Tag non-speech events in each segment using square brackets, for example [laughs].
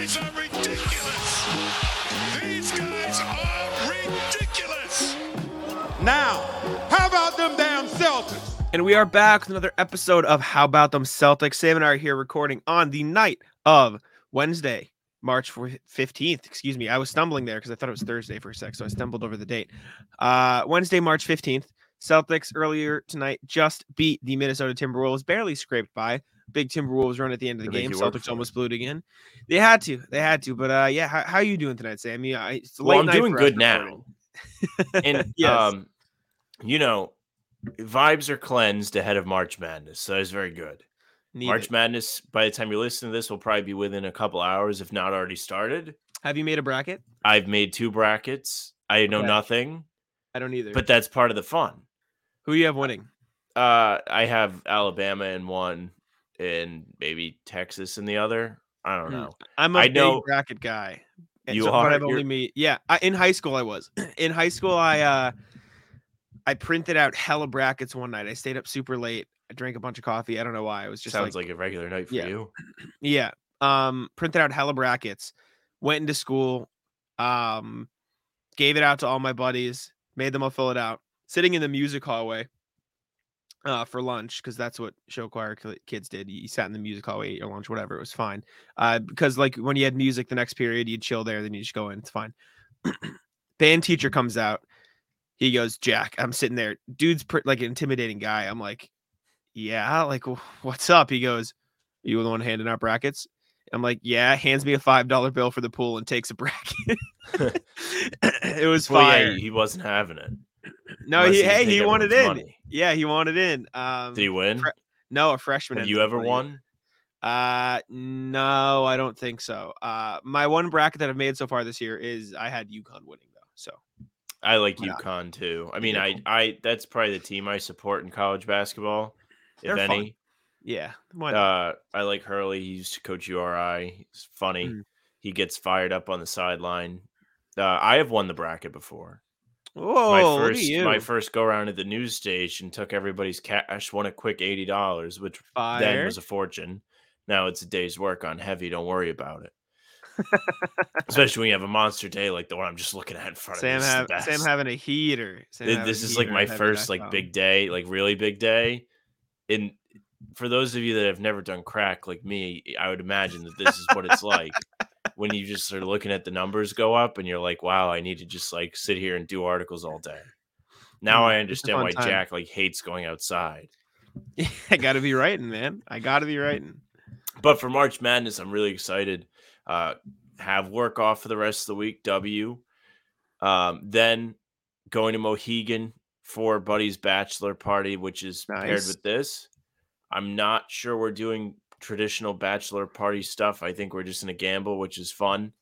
guys are ridiculous. These guys are ridiculous. Now, how about them damn Celtics? And we are back with another episode of How About Them Celtics. Sam and I are here recording on the night of Wednesday, March 15th. Excuse me. I was stumbling there because I thought it was Thursday for a sec, so I stumbled over the date. Uh, Wednesday, March 15th. Celtics earlier tonight just beat the Minnesota Timberwolves, barely scraped by. Big Timberwolves run at the end of the game. you Celtics almost blew it again. They had to. They had to. But uh, yeah, how, how you doing tonight, Sammy? I, it's Well, I'm doing good now. And [laughs] Yes. um, you know, vibes are cleansed ahead of March Madness. So that's very good. Need March it. Madness, by the time you're listening to this, will probably be within a couple hours, if not already started. Have you made a bracket? I've made two brackets. I know Okay. nothing, I don't either. but that's part of the fun. who you have winning? Uh, I have Alabama in one, and maybe Texas in the other. I don't Hmm. know. I'm a I big know- bracket guy. And You so- are? I've only made yeah. I, in high school, I was [clears throat] in high school. I uh, I printed out hella brackets one night. I stayed up super late. I drank a bunch of coffee. I don't know why. It was just Sounds like, like, a regular night for Yeah. you. [clears throat] yeah. Um, printed out hella brackets. Went into school. Um, gave it out to all my buddies. Made them all fill it out. Sitting in the music hallway. Uh, for lunch because that's what show choir kids did. You sat in the music hall, ate your lunch, whatever. It was fine. Uh, because like when you had music the next period, you'd chill there, then you just go in. It's fine. [clears throat] Band teacher comes out. He goes, Jack. I'm sitting there. Dude's pr- like an intimidating guy. I'm like, yeah, like what's up? He goes, you were the one handing out brackets? I'm like, yeah. Hands me a five dollar bill for the pool and takes a bracket. [laughs] [laughs] it was Well, yeah, he- he wasn't having it. No, he he hey, he wanted in. money. Yeah, he wanted in. Um, Did he win? fre- no, a freshman. Have you ever won? Uh, no, I don't think so. Uh, my one bracket that I've made so far this year is I had UConn winning though. So I like not? UConn too. I mean, They're I. I that's probably the team I support in college basketball, if They're fun. any. yeah? Uh, I like Hurley. He used to coach URI. He's funny. Mm. He gets fired up on the sideline. Uh, I have won the bracket before. Whoa, my first my first go around at the news station took everybody's cash, won a quick eighty dollars, which then was a fortune. Now it's a day's work on heavy. Don't worry about it. Especially when you have a monster day like the one I'm just looking at in front Sam of me. This have. Sam having a heater. Sam Th- having this a is like my first like big day, like really big day. And for those of you that have never done crack like me, I would imagine that this is what it's like when you just are looking at the numbers go up and you're like, wow, I need to just like sit here and do articles all day. Now I understand why time. Jack like hates going outside. [laughs] I gotta be writing, man. I gotta be writing. But for March Madness, I'm really excited. Uh, have work off for the rest of the week. W. Um, then going to Mohegan for Buddy's bachelor party, which is paired with this. I'm not sure we're doing traditional bachelor party stuff. I think we're just gonna gamble, which is fun.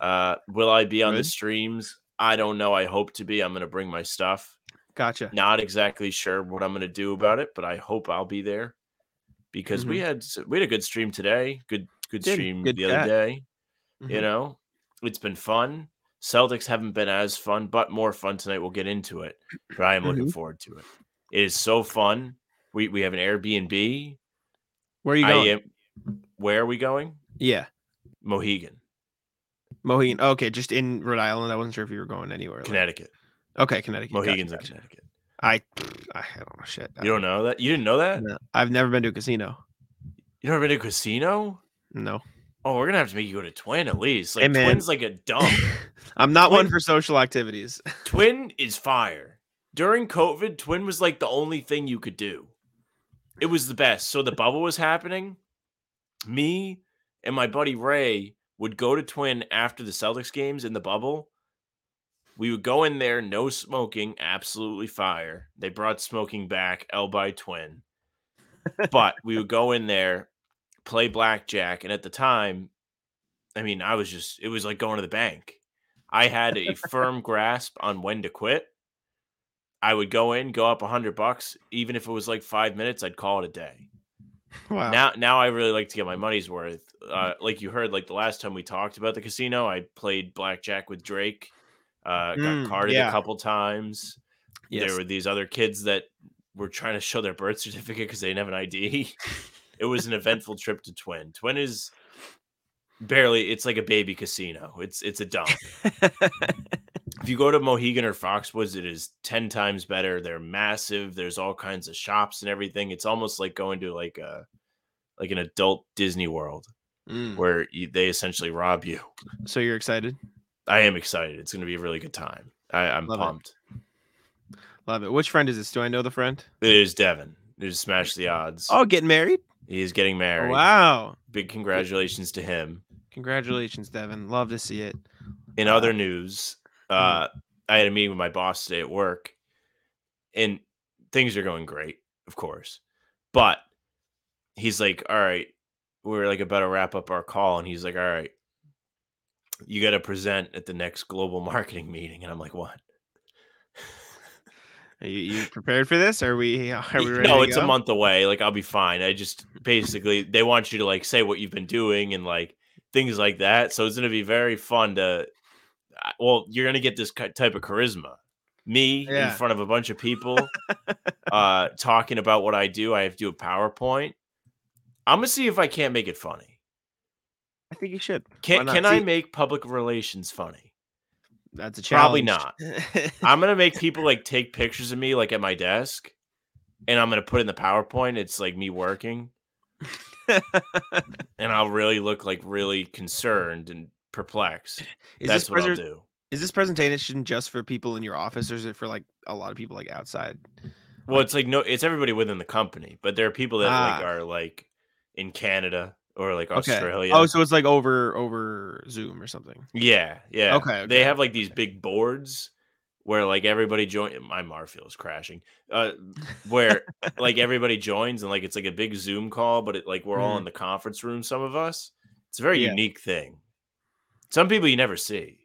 Uh, will I be on the streams? I don't know. I hope to be. I'm gonna bring my stuff. Gotcha. Not exactly sure what I'm gonna do about it, but I hope I'll be there because we had we had a good stream today. Good good Did. stream Good the other day. You Mhm. know, it's been fun. Celtics haven't been as fun, but more fun tonight. We'll get into it. But I am looking Mhm. forward to it. It is so fun. We we have an Airbnb. Where are you going? am. Where are we going? yeah, Mohegan, Mohegan. Okay, just in Rhode Island. I wasn't sure if you were going anywhere. like- Connecticut. okay, Connecticut. gotcha, Mohegan's in. Connecticut. I, I don't know shit. You don't know that? You didn't know that? No, I've never been to a casino. You never been to a casino? No, Oh, we're gonna have to make you go to Twin at least. Like Hey. Twin's like a dump. [laughs] I'm not one for social activities. [laughs] Twin is fire. During COVID, Twin was like the only thing you could do. It was the best. So the bubble was happening. Me and my buddy Ray would go to Twin after the Celtics games in the bubble. We would go in there, no smoking, absolutely fire. They brought smoking back, L by Twin. But we would go in there, play blackjack, and at the time, I mean, I was just it was like going to the bank. I had a firm grasp on when to quit. I would go in, go up a hundred bucks, even if it was like five minutes, I'd call it a day. [laughs] Wow. Now, now I really like to get my money's worth. Uh, like you heard, like the last time we talked about the casino, I played blackjack with Drake. Uh, got Mm, carded yeah. a couple times. yes. There were these other kids that were trying to show their birth [laughs] certificate because they didn't have an ID. [laughs] it was an eventful trip to Twin. Twin is barely. It's like a baby casino. It's it's a dump. If you go to Mohegan or Foxwoods, it is 10 times better. They're massive. There's all kinds of shops and everything. It's almost like going to like a like an adult Disney World Mm. where you, they essentially rob you. So you're excited? I am excited. It's going to be a really good time. I, I'm Love it. pumped. Love it. Which friend is this? Do I know the friend? It is Devin. It is Smash the Odds. Oh, getting married? He is getting married. Wow. Big congratulations to him. Congratulations, Devin. Love to see it. In other news, uh, I had a meeting with my boss today at work, and things are going great, of course. But he's like, "All right, we're like about to wrap up our call," and he's like, "All right, you got to present at the next global [laughs] marketing meeting," and I'm like, "What?" [laughs] Are you, you prepared for this? Are we? Are we ready? no, it's a month away. Like I'll be fine. I just basically they want you to like say what you've been doing and like things like that. So it's gonna be very fun to. Well, you're gonna get this type of charisma. Me Yeah. in front of a bunch of people, [laughs] uh, talking about what I do. I have to do a PowerPoint. I'm gonna see if I can't make it funny. I think you should. Can can I make public relations funny? That's a challenge. Probably not. [laughs] I'm gonna make people like take pictures of me like at my desk, and I'm gonna put in the PowerPoint. It's like me working, [laughs] and I'll really look like really concerned and perplexed. is That's this what I'll do. is this presentation just for people in your office, or is it for like a lot of people like outside? Well, it's like no, it's everybody within the company, but there are people that like Ah. are like in Canada or like Okay. Australia. Oh, so it's like over over Zoom or something. yeah, yeah. Okay, They have like these big boards where like everybody join. My Marfield is crashing. Uh, where [laughs] like everybody joins and like it's like a big Zoom call, but it like we're all Mhm. in the conference room. Some of us. It's a very Yeah. unique thing. Some people you never see.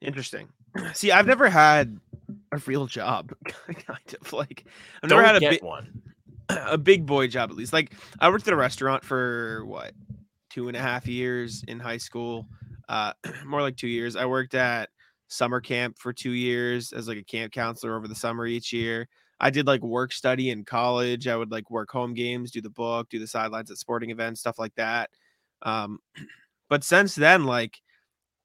Interesting. [clears throat] See, I've never had a real job, [laughs] kind of like I've Don't never had a big one. [clears throat] a big boy job at least. Like I worked at a restaurant for what two and a half years in high school, uh, [clears throat] more like two years. I worked at summer camp for two years as like a camp counselor over the summer each year. I did like work study in college. I would like work home games, do the book, do the sidelines at sporting events, stuff like that. Um, but since then, like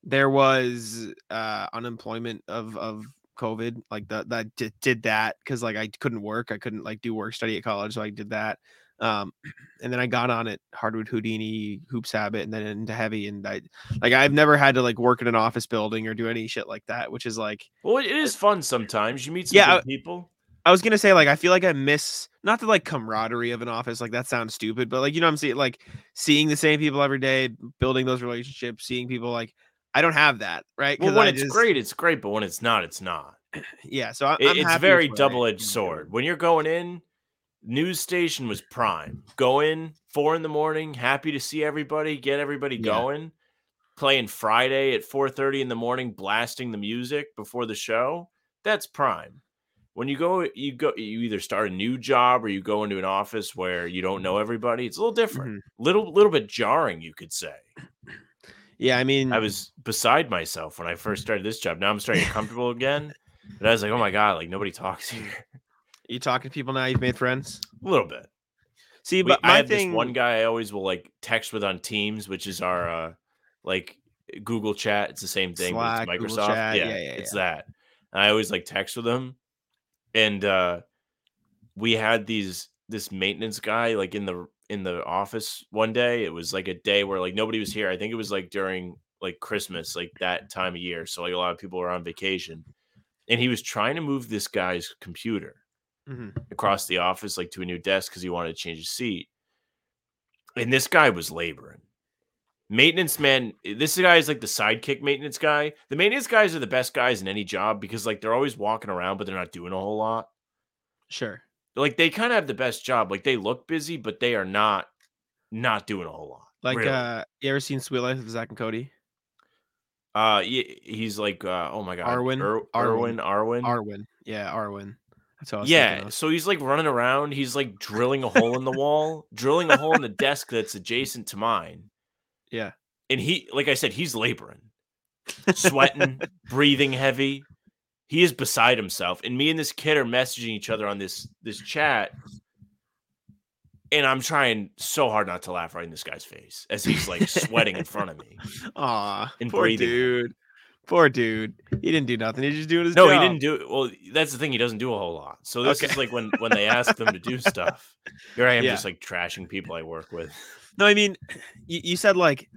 there was uh unemployment of of COVID, like that that did, did that because like I couldn't work, I couldn't like do work study at college, so I did that. Um, [clears throat] and then I got on it Hardwood Houdini, Hoops Habit, and then into Heavy, and I like I've never had to like work in an office building or do any shit like that, which is like Well, it is fun sometimes. You meet some Yeah, good people. I was gonna say like I feel like I miss not the like camaraderie of an office, like that sounds stupid, but like you know what I'm saying like seeing the same people every day, building those relationships, seeing people like I don't have that, right? Well, when I it's just- great, it's great, but when it's not, it's not. [clears throat] yeah. So I, I'm it's happy very double edged sword. When you're going in, news station was prime. Go in four in the morning, happy to see everybody, get everybody Yeah. going. Playing Friday at 4:30 in the morning, blasting the music before the show. That's prime. When you go, you go, you either start a new job or you go into an office where you don't know everybody. It's a little different, Mhm. little, little bit jarring, you could say. Yeah, I mean, I was beside myself when I first started this job. Now I'm starting to get [laughs] comfortable again. but I was like, oh my God, like nobody talks here. you talking to people now. You've made friends. A little bit. See, We, but I my have thing, this one guy I always will like text with on Teams, which is our uh like Google Chat. It's the same thing, Slack, it's Microsoft. Chat, Yeah, yeah, yeah, it's that. And I always like text with him. And uh we had these this maintenance guy like in the in the office one day. It was like a day where like nobody was here. I think it was like during like Christmas, like that time of year. So like a lot of people were on vacation. And he was trying to move this guy's computer Mhm. across the office like to a new desk because he wanted to change his seat. And this guy was laboring. Maintenance man, this guy is like the sidekick maintenance guy. The maintenance guys are the best guys in any job because like they're always walking around, but they're not doing a whole lot. sure. Like they kind of have the best job. Like they look busy, but they are not not doing a whole lot. Like, really. uh, you ever seen Suite Life of Zack and Cody? uh he- he's like uh oh my god. arwin Er- arwin Arwen, Arwin. Arwin. Yeah, arwin That's was Yeah, so he's like running around. He's like drilling a hole in the wall, drilling a hole in the desk that's adjacent to mine. Yeah. And he, like I said, he's laboring, sweating, breathing heavy. He is beside himself. And me and this kid are messaging each other on this this chat. and I'm trying so hard not to laugh right in this guy's face as he's like sweating in front of me. [laughs] Aw, And poor breathing. dude. Poor dude. He didn't do nothing. He's just doing his No, job. he didn't do it. Well, that's the thing. He doesn't do a whole lot. So this Okay. is like when when they ask them to do stuff. Here I [laughs] am, Yeah. just like trashing people I work with. No, I mean, [clears throat] you, you said like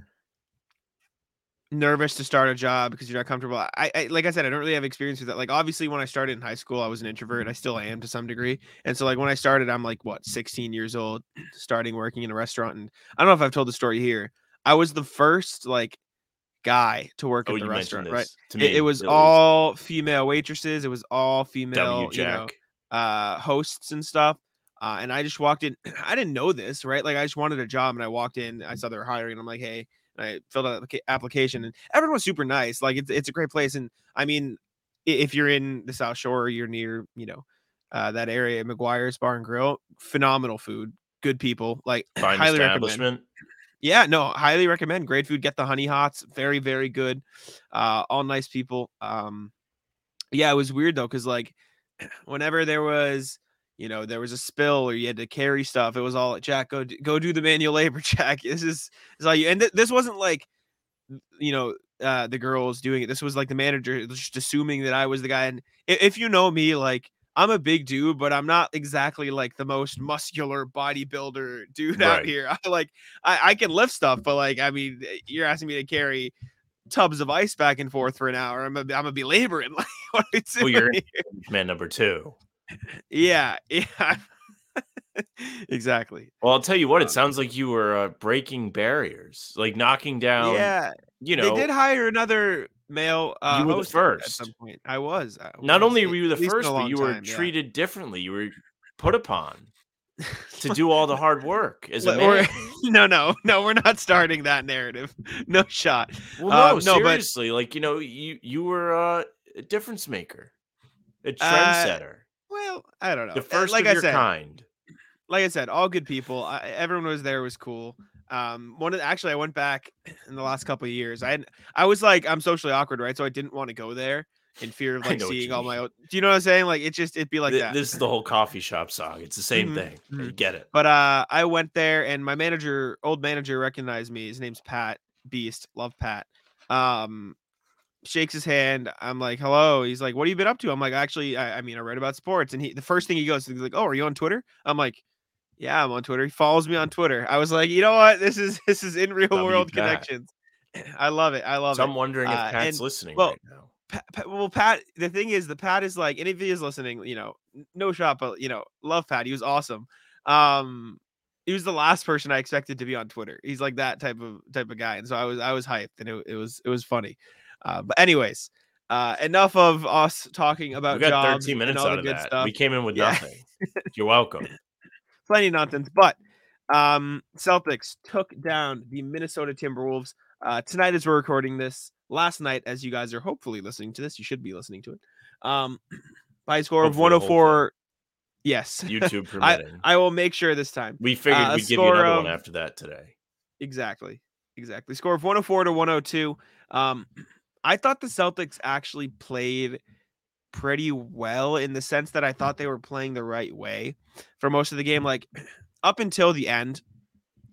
nervous to start a job because you're not comfortable. I, I like I said, I don't really have experience with that. Like obviously, when I started in high school, I was an introvert. I still am to some degree. And so like when I started, I'm like what 16 years old, [clears throat] starting working in a restaurant. And I don't know if I've told the story here. I was the first like guy to work Oh, at the restaurant. Right. to It, me. it was at least. all female waitresses. It was all female. You know, uh hosts and stuff. Uh, and I just walked in. [clears throat] I didn't know this, right? Like I just wanted a job, and I walked in. I saw they were hiring. And I'm like, hey, and I filled out the application, and everyone was super nice. Like it's it's a great place, and I mean, if you're in the South Shore, or you're near, you know, uh, that area, McGuire's Bar and Grill, phenomenal food, good people. Like Fine highly recommend. Yeah, no, highly recommend. Great food. Get the honey hots. Very, very good. Uh, all nice people. Um, yeah, it was weird though, because like [clears throat] whenever there was, you know, there was a spill or you had to carry stuff, it was all Jack, go d- go do the manual labor, [laughs] Jack. This is, this is all you. And th- this wasn't like, you know, uh, the girls doing it. This was like the manager just assuming that I was the guy. And i- if you know me, like. I'm a big dude, but I'm not exactly like the most muscular bodybuilder dude [laughs] out here. I like I, I can lift stuff, but like, I mean, eh, you're asking me to carry tubs of ice back and forth for an hour. I'm gonna, I'm be laboring. [laughs] Like, what are we Well, you're doing man number two. Yeah, [laughs] yeah, exactly. Well, I'll tell you what. It Um, sounds like you were uh, breaking barriers, like knocking down. yeah, you know, they did hire another male. Uh, You were the host at- first. some point. I was. I not only were you the least in a first, but you were time, yeah. treated differently. You were put upon to [laughs] do all the hard work as a man. [laughs] no, no, no. We're not starting that narrative. No shot. Well, uh, no, no, but- seriously. Like you know, you you were uh, a difference maker, a Uh, trendsetter, Well, I don't know. the Uh, first like of I your said, kind. like I said, all good people. I, everyone was there was cool. Um, one of actually, I went back [clears throat] in the last couple of years. I had, I was like, I'm socially awkward, right? So I didn't want to go there in fear of like know what you seeing all mean. my. Do you know what I'm saying? Like it just it'd be like Th- that. This is the whole coffee shop song. It's the same Mhm, thing. You get it. But uh, I went there, and my manager, old manager, recognized me. His name's Pat Beast. Love Pat. Um, shakes his hand. I'm like, "Hello." He's like, "What have you been up to?" I'm like, "Actually, I, I mean, I read about sports." And he, the first thing he goes, he's like, "Oh, are you on Twitter?" I'm like, "Yeah, I'm on Twitter." He follows me on Twitter. I was like, "You know what? This is [laughs] this is in real W world connections." [clears throat] I love it. I love So it. I'm wondering if Uh, Pat's and- listening well, right now. Pat, Pat, well, Pat, the thing is, the Pat is like, and if he is listening, you know, no shot, but you know, love Pat. He was awesome. Um, he was the last person I expected to be on Twitter. He's like that type of type of guy, and so I was I was hyped, and it, it was it was funny. Uh, but anyways, uh, enough of us talking about We got jobs 13 minutes out of that. stuff. We came in with Yeah. nothing. You're welcome. [laughs] plenty of nonsense. But um, Celtics took down the Minnesota Timberwolves uh, tonight as we're recording this. Last night, as you guys are hopefully listening to this, you should be listening to it. Um, [clears throat] by a score of Hopefully whole 104. Yes, [laughs] YouTube I, permitting. I will make sure this time. we figured uh, we'd give you another one after that today. Exactly. Exactly. Score of 104 to 102. Um, [clears throat] I thought the Celtics actually played pretty well in the sense that I thought they were playing the right way for most of the game. Like up until the end,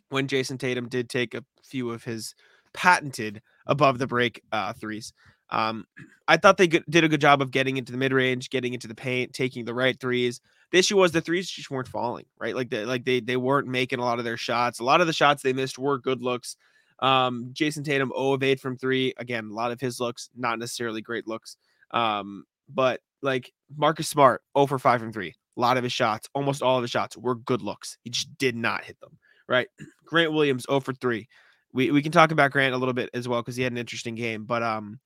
when Jayson Tatum did take a few of his patented above the break uh, threes. Um, I thought they did a good job of getting into the mid range, getting into the paint, taking the right threes. The issue was the threes just weren't falling, right? Like like they they weren't making a lot of their shots. A lot of the shots they missed were good looks. Um, Jayson Tatum 0 of 8 from three. Again, a lot of his looks, not necessarily great looks. Um, but like Marcus Smart 0 for 5 from three. A lot of his shots, almost all of his shots were good looks. He just did not hit them. Right. [clears throat] Grant Williams 0 for 3. We we can talk about Grant a little bit as well because he had an interesting game. But um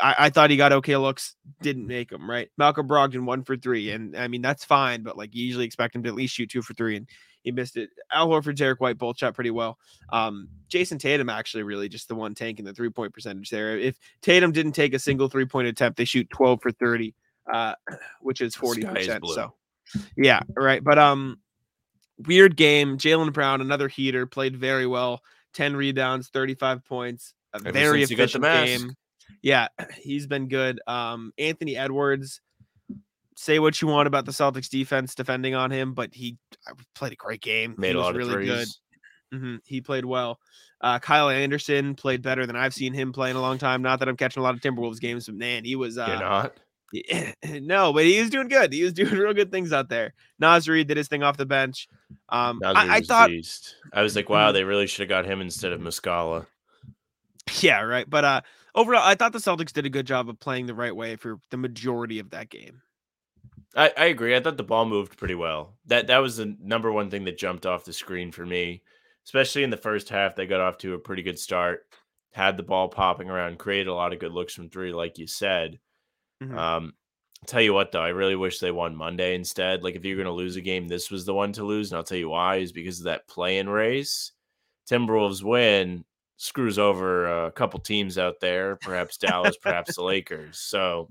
I, I thought he got okay looks, didn't make them right. Malcolm Brogdon one for three, and I mean that's fine, but like you usually expect him to at least shoot two for three, and he missed it. Al Horford, Derrick White both shot pretty well. Um, Jayson Tatum actually really just the one tank tanking the three point percentage there. If Tatum didn't take a single three point attempt, they shoot twelve for thirty, uh, [clears throat] which is forty percent. So yeah, right. But um, weird game. Jaylen Brown, another heater, played very well. Ten rebounds, thirty five points. A Ever very efficient game. Yeah, [clears throat] he's been good. Um, Anthony Edwards say what you want about the Celtics defense defending on him, but he uh, played a great game. Made he a lot really of threes. good. Mhm, He played well. Uh, Kyle Anderson played better than I've seen him play in a long time. Not that I'm catching a lot of Timberwolves games, but man, he was. You're Uh, not. [laughs] no, but he was doing good. He was [laughs] doing real good things out there. Naz Reid did his thing off the bench. Um, I, I was thought. I was like, wow, Mhm. they really should have got him instead of Muscala. [laughs] yeah, right. But uh, overall, I thought the Celtics did a good job of playing the right way for the majority of that game. I, I agree. I thought the ball moved pretty well. That that was the number one thing that jumped off the screen for me, especially in the first half. They got off to a pretty good start, had the ball popping around, created a lot of good looks from three, like you said. Mhm. Um, tell you what, though, I really wish they won Monday instead. Like, if you're going to lose a game, this was the one to lose, and I'll tell you why is because of that play-in race. Timberwolves win screws over a couple teams out there, perhaps Dallas, perhaps the Lakers. So,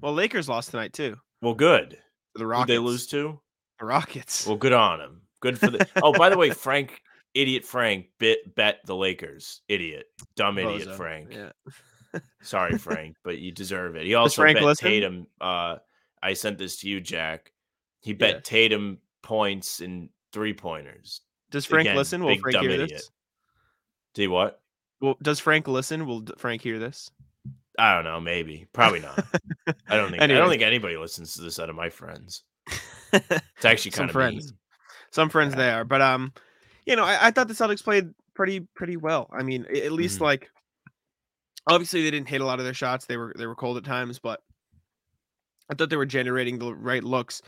Well, Lakers lost tonight too. well, good. The Rockets. they lose to? The Rockets. Well, good on them. Good for the. [laughs] oh, by the way, Frank, idiot Frank, bit bet the Lakers. Idiot, dumb idiot Bozo. Frank. Yeah. Sorry, Frank, but you deserve it. He also Frank bet listen? Tatum. Uh, I sent this to you, Jack. He bet Yeah. Tatum points and three pointers. Does Frank Again, listen? Will Frank hear idiot. this? See what? Well, does Frank listen? Will Frank hear this? I don't know. Maybe. Probably not. [laughs] I don't think. I don't think anybody listens to this out of my friends. [laughs] It's actually kind of friends. mean. Some friends Yeah. they are, but um, you know, I, I thought the Celtics played pretty pretty well. I mean, at least Mhm. like, obviously they didn't hit a lot of their shots. They were they were cold at times, but I thought they were generating the right looks.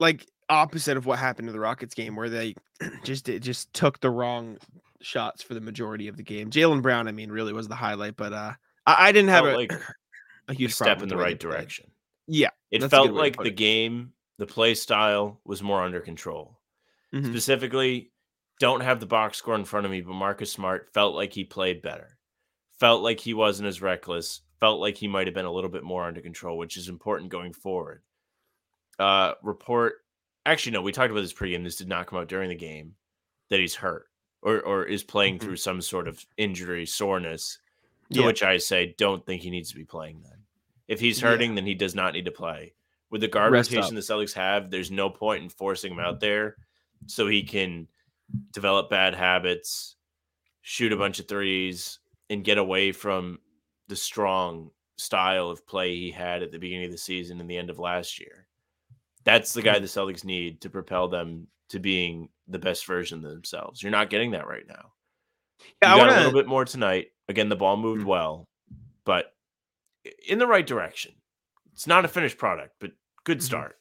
Like opposite of what happened to the Rockets game, where they [clears throat] just it just took the wrong shots for the majority of the game. Jaylen Brown, I mean, really was the highlight, but uh, I, I didn't have a, like a [clears throat] a huge step in the right direction. Yeah, It felt good way to like the it. game, the play style was more under control. Mhm. Specifically, don't have the box score in front of me, but Marcus Smart felt like he played better. Felt like he wasn't as reckless. Felt like he might have been a little bit more under control, which is important going forward. Uh, report. Actually, no, we talked about this pregame. This did not come out during the game. That he's hurt or or is playing Mhm. through some sort of injury, soreness. To Yeah. which I say, don't think he needs to be playing then. If he's Yeah. hurting, then he does not need to play. With the guard Rest rotation up. the Celtics have, there's no point in forcing him out there so he can develop bad habits, shoot a bunch of threes, and get away from the strong style of play he had at the beginning of the season and the end of last year. That's the guy Hmm. the Celtics need to propel them to being the best version of themselves. You're not getting that right now. Yeah, I you got a wanna- little bit more tonight. Again, the ball moved Mm. well, but in the right direction. It's not a finished product, but good Mhm. start.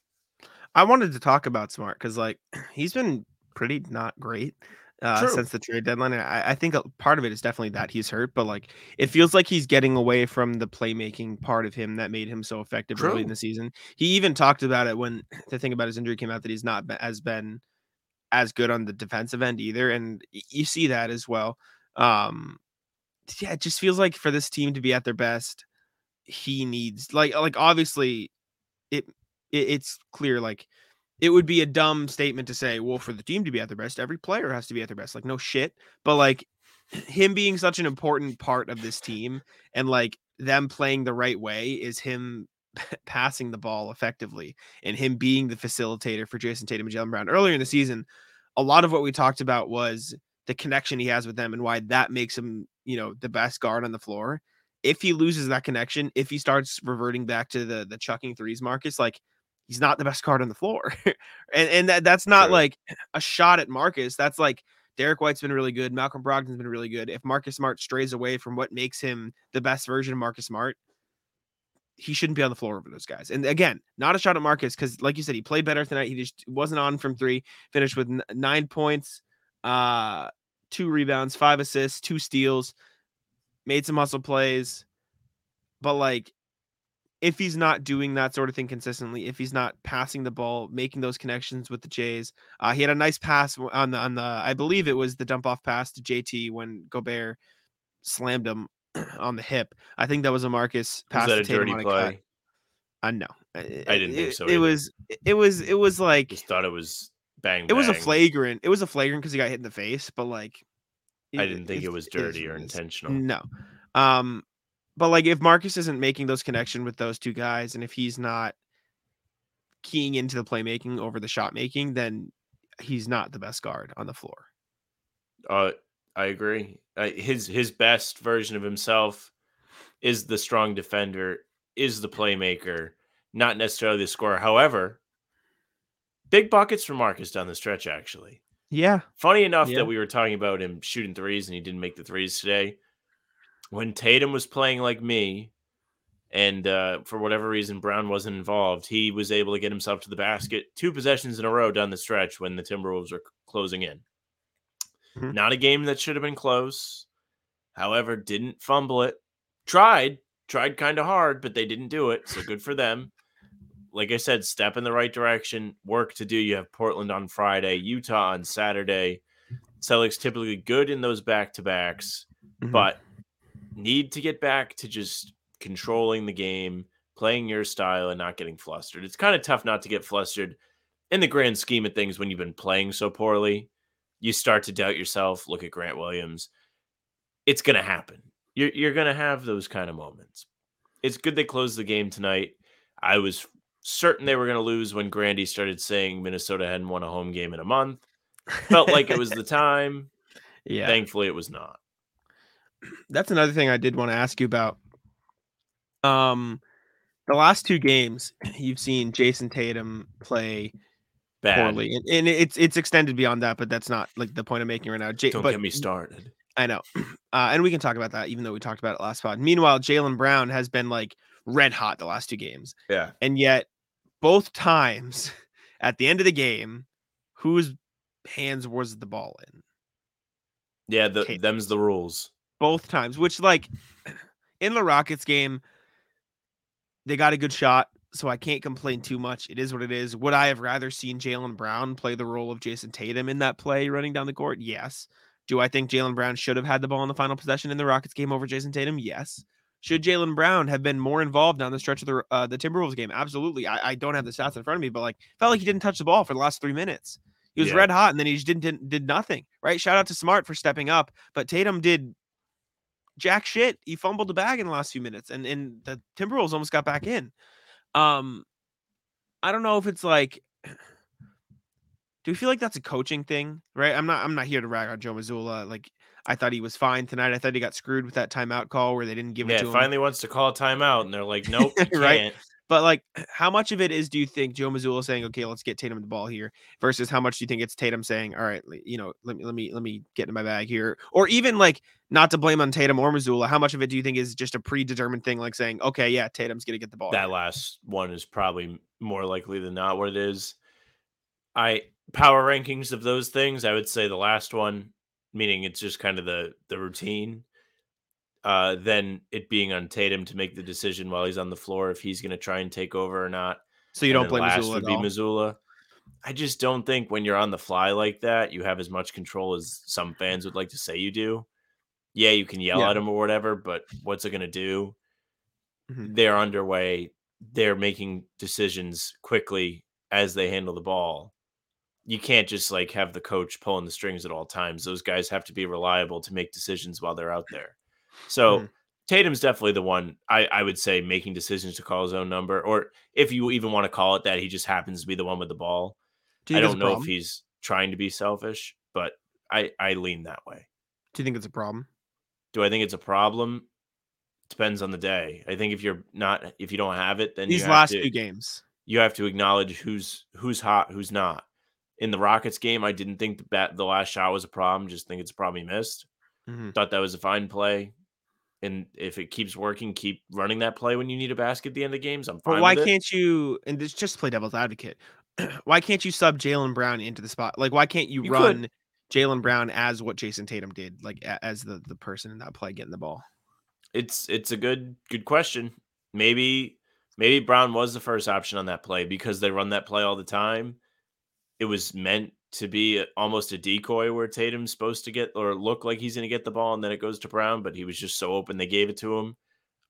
I wanted to talk about Smart because like [clears throat] he's been pretty not great uh, since the trade deadline. I, I think a part of it is definitely that he's hurt, but like it feels like he's getting away from the playmaking part of him that made him so effective early in the season. He even talked about it when [clears throat] the thing about his injury came out that he's not as been as good on the defensive end either, and you see that as well. Um, yeah, it just feels like for this team to be at their best, he needs like like obviously it, it it's clear like it would be a dumb statement to say, well, for the team to be at their best, every player has to be at their best. Like, no shit. But like [clears throat] him being such an important part of this team and like them playing the right way is him [laughs] passing the ball effectively and him being the facilitator for Jayson Tatum and Jaylen Brown. Earlier in the season, a lot of what we talked about was the connection he has with them and why that makes him, you know, the best guard on the floor. If he loses that connection, if he starts reverting back to the the chucking threes, Marcus, like he's not the best card on the floor. [laughs] and and that, that's not True. like a shot at Marcus. That's like Derrick White's been really good. Malcolm Brogdon's been really good. If Marcus Smart strays away from what makes him the best version of Marcus Smart, he shouldn't be on the floor over those guys. And again, not a shot at Marcus because, like you said, he played better tonight. He just wasn't on from three. Finished with n- nine points, uh, two rebounds, five assists, two steals. Made some hustle plays, but like if he's not doing that sort of thing consistently, if he's not passing the ball, making those connections with the Jays, uh, he had a nice pass on the on the I believe it was the dump off pass to JT when Gobert slammed him [clears throat] on the hip. I think that was a Marcus pass. Was that a dirty play? I know. I didn't think so It either. was. It was. It was like. Just thought it was bang. It was a flagrant. It was a flagrant because he got hit in the face, but like. I didn't think it was is dirty or it intentional. No. Um, but like if Marcus isn't making those connection with those two guys, and if he's not keying into the playmaking over the shot making, then he's not the best guard on the floor. Uh, I agree. Uh, his his best version of himself is the strong defender, is the playmaker, not necessarily the scorer. However, big buckets for Marcus down the stretch. Actually, Yeah. funny enough Yeah. that we were talking about him shooting threes and he didn't make the threes today. When Tatum was playing like me, and uh, for whatever reason Brown wasn't involved, he was able to get himself to the basket two possessions in a row down the stretch when the Timberwolves were closing in. Mhm. Not a game that should have been close. However, didn't fumble it. Tried, tried kind of hard, but they didn't do it. So good for them. Like I said, step in the right direction. Work to do. You have Portland on Friday, Utah on Saturday. Celtics typically good in those back to backs, Mhm. but need to get back to just controlling the game, playing your style, and not getting flustered. It's kind of tough not to get flustered in the grand scheme of things when you've been playing so poorly. You start to doubt yourself. Look at Grant Williams. It's going to happen. You're, you're going to have those kind of moments. It's good they closed the game tonight. I was certain they were going to lose when Grandy started saying Minnesota hadn't won a home game in a month. Felt like it was the [laughs] time. yeah. Thankfully, it was not. That's another thing I did want to ask you about. Um, the last two games [clears throat] you've seen Jayson Tatum play Bad. poorly, and, and it's it's extended beyond that, but that's not like the point I'm making right now. J- Don't but get me started. I know, [clears throat] uh, and we can talk about that, even though we talked about it last pod. Meanwhile, Jaylen Brown has been like red hot the last two games, Yeah. and yet both times [laughs] at the end of the game, whose hands was the ball in? Yeah, the, them's the rules. Both times, which like in the Rockets game, they got a good shot, so I can't complain too much. It is what it is. Would I have rather seen Jaylen Brown play the role of Jayson Tatum in that play running down the court? Yes. Do I think Jaylen Brown should have had the ball in the final possession in the Rockets game over Jayson Tatum? Yes. Should Jaylen Brown have been more involved down the stretch of the uh, the Timberwolves game? Absolutely. I, I don't have the stats in front of me, but like felt like he didn't touch the ball for the last three minutes. He was Yeah. red hot, and then he just didn't, didn't did nothing. Right? Shout out to Smart for stepping up, but Tatum did jack shit. He fumbled the bag in the last few minutes, and and the Timberwolves almost got back in. Um, I don't know if it's like. Do we feel like that's a coaching thing? Right? I'm not. I'm not here to rag on Joe Mazzulla. Like I thought he was fine tonight. I thought he got screwed with that timeout call where they didn't give it Yeah, to him. finally wants to call a timeout, and they're like, "Nope, you [laughs] Right. Can't." But like, how much of it is do you think Joe Mazzulla saying, "Okay, let's get Tatum the ball here," versus how much do you think it's Tatum saying, "All right, you know, let me let me let me get in my bag here," or even like not to blame on Tatum or Mazzulla. How much of it do you think is just a predetermined thing, like saying, "Okay, yeah, Tatum's gonna get the ball." That here." last one is probably more likely than not what it is. I power rankings of those things. I would say the last one, meaning it's just kind of the the routine. Uh, then it being on Tatum to make the decision while he's on the floor if he's going to try and take over or not. so you And don't blame last Mazzulla would be all. Mazzulla. I just don't think when you're on the fly like that, you have as much control as some fans would like to say you do. Yeah, you can yell Yeah. at him or whatever, but what's it going to do? Mhm. They're underway. They're making decisions quickly as they handle the ball. You can't just like have the coach pulling the strings at all times. Those guys have to be reliable to make decisions while they're out there. So Mhm. Tatum's definitely the one I, I would say making decisions to call his own number, or if you even want to call it that, he just happens to be the one with the ball. Do I don't know if he's trying to be selfish, but I I lean that way. Do you think it's a problem? Do I think it's a problem? Depends on the day. I think if you're not if you don't have it, then These you have last to, two games. you have to acknowledge who's who's hot, who's not. In the Rockets game, I didn't think the bat the last shot was a problem. Just think it's a problem he missed. Mhm. Thought that was a fine play. And if it keeps working, keep running that play when you need a basket at the end of games. I'm fine. But why with it. can't you? And this just play devil's advocate. [clears throat] why can't you sub Jaylen Brown into the spot? Like, why can't you, You run Jaylen Brown as what Jayson Tatum did, like a- as the the person in that play getting the ball? It's it's a good good question. Maybe maybe Brown was the first option on that play because they run that play all the time. It was meant to be almost a decoy where Tatum's supposed to get or look like he's going to get the ball and then it goes to Brown, but he was just so open they gave it to him.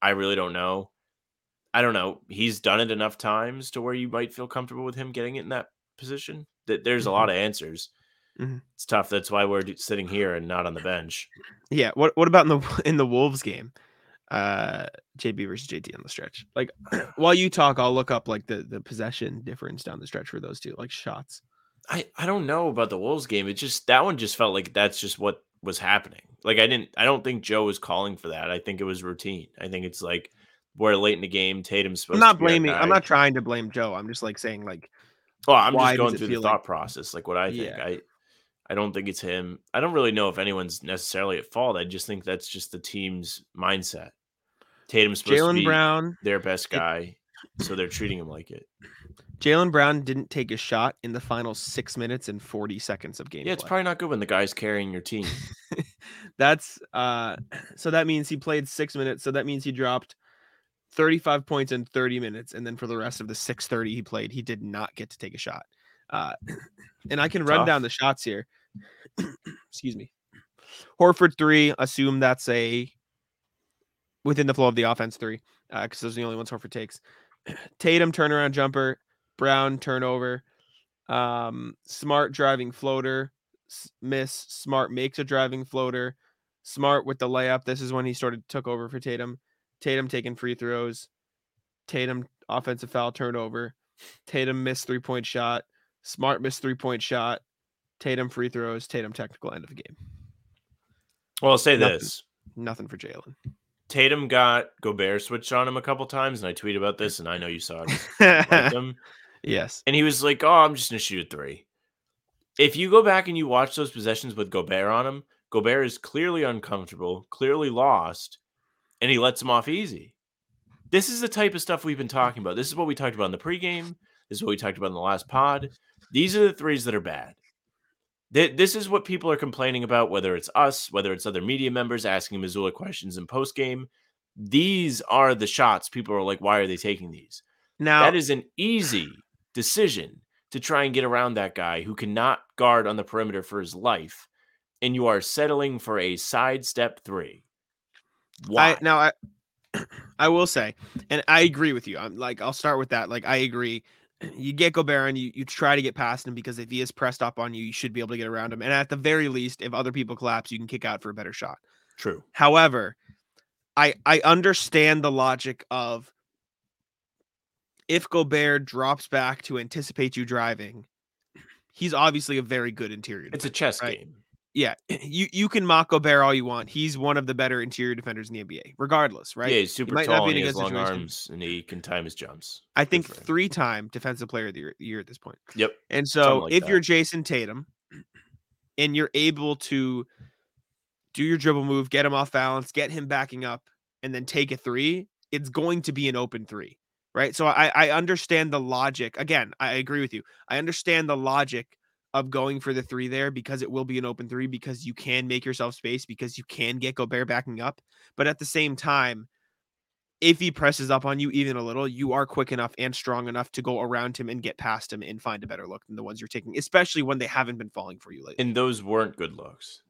I really don't know. I don't know. He's done it enough times to where you might feel comfortable with him getting it in that position. That there's a lot of answers. Mhm. It's tough. That's why we're sitting here and not on the bench. Yeah. What What about in the [laughs] in the Wolves game? uh JB versus JT on the stretch. Like [clears throat] while you talk, I'll look up like the the possession difference down the stretch for those two, like shots. I, I don't know about the Wolves game. It just that one just felt like that's just what was happening. Like I didn't I don't think Joe was calling for that. I think it was routine. I think it's like we're late in the game. Tatum's supposed I'm not to be blaming. I'm not trying to blame Joe. I'm just like saying like Well, I'm just going through the feel thought like- process, like what I think. Yeah. I I don't think it's him. I don't really know if anyone's necessarily at fault. I just think that's just the team's mindset. Tatum's supposed to Jaylen be Brown. their best guy, so they're treating him like it. Jaylen Brown didn't take a shot in the final six minutes and 40 seconds of game. Yeah, it's play. probably not good when the guy's carrying your team. [laughs] That's uh so that means he played six minutes. So that means he dropped 35 points in 30 minutes. And then for the rest of the 630 he played, he did not get to take a shot. Uh [clears throat] and I can run Tough. down the shots here. [clears throat] Excuse me. Horford three, assume that's a within the flow of the offense three, uh, because those are the only ones Horford takes. [clears throat] Tatum turnaround jumper, Brown turnover, um, smart driving floater, miss, smart makes a driving floater, smart with the layup. This is when he sort of took over for Tatum. Tatum taking free throws, Tatum offensive foul turnover, Tatum missed three point shot, smart missed three point shot, Tatum free throws, Tatum technical end of the game. Well, I'll say Nothing. this. Nothing for Jaylen. Tatum got Gobert switched on him a couple times, and I tweet about this, and I know you saw it. [laughs] him. yes. And he was like, Oh, I'm just gonna shoot a three. If you go back and you watch those possessions with Gobert on him, Gobert is clearly uncomfortable, clearly lost, and he lets him off easy. This is the type of stuff we've been talking about. This is what we talked about in the pregame. This is what we talked about in the last pod. These are the threes that are bad. Th- This is what people are complaining about, whether it's us, whether it's other media members asking Mazzulla questions in postgame. These are the shots people are like, why are they taking these? Now That is an easy decision to try and get around that guy who cannot guard on the perimeter for his life, and you are settling for a sidestep three. Why? I now I [clears throat] I will say, and I agree with you. I'm like I'll start with that. Like I agree. You get Gobert and you, you try to get past him because if he is pressed up on you, you should be able to get around him. And at the very least, if other people collapse, you can kick out for a better shot. True. However, I I understand the logic of if Gobert drops back to anticipate you driving, he's obviously a very good interior. It's a chess right? game. Yeah, [clears throat] you you can mock Gobert all you want. He's one of the better interior defenders in the NBA, regardless, right? Yeah, he's super might not tall be and he has long situation. arms and he can time his jumps. I think three-time defensive player of the year, year at this point. Yep. And so like if you're. Jayson Tatum and you're able to do your dribble move, get him off balance, get him backing up, and then take a three, it's going to be an open three. Right. So I, I understand the logic. Again, I agree with you. I understand the logic of going for the three there because it will be an open three because you can make yourself space because you can get Gobert backing up. But at the same time, if he presses up on you even a little, you are quick enough and strong enough to go around him and get past him and find a better look than the ones you're taking, especially when they haven't been falling for you lately. And those weren't good looks.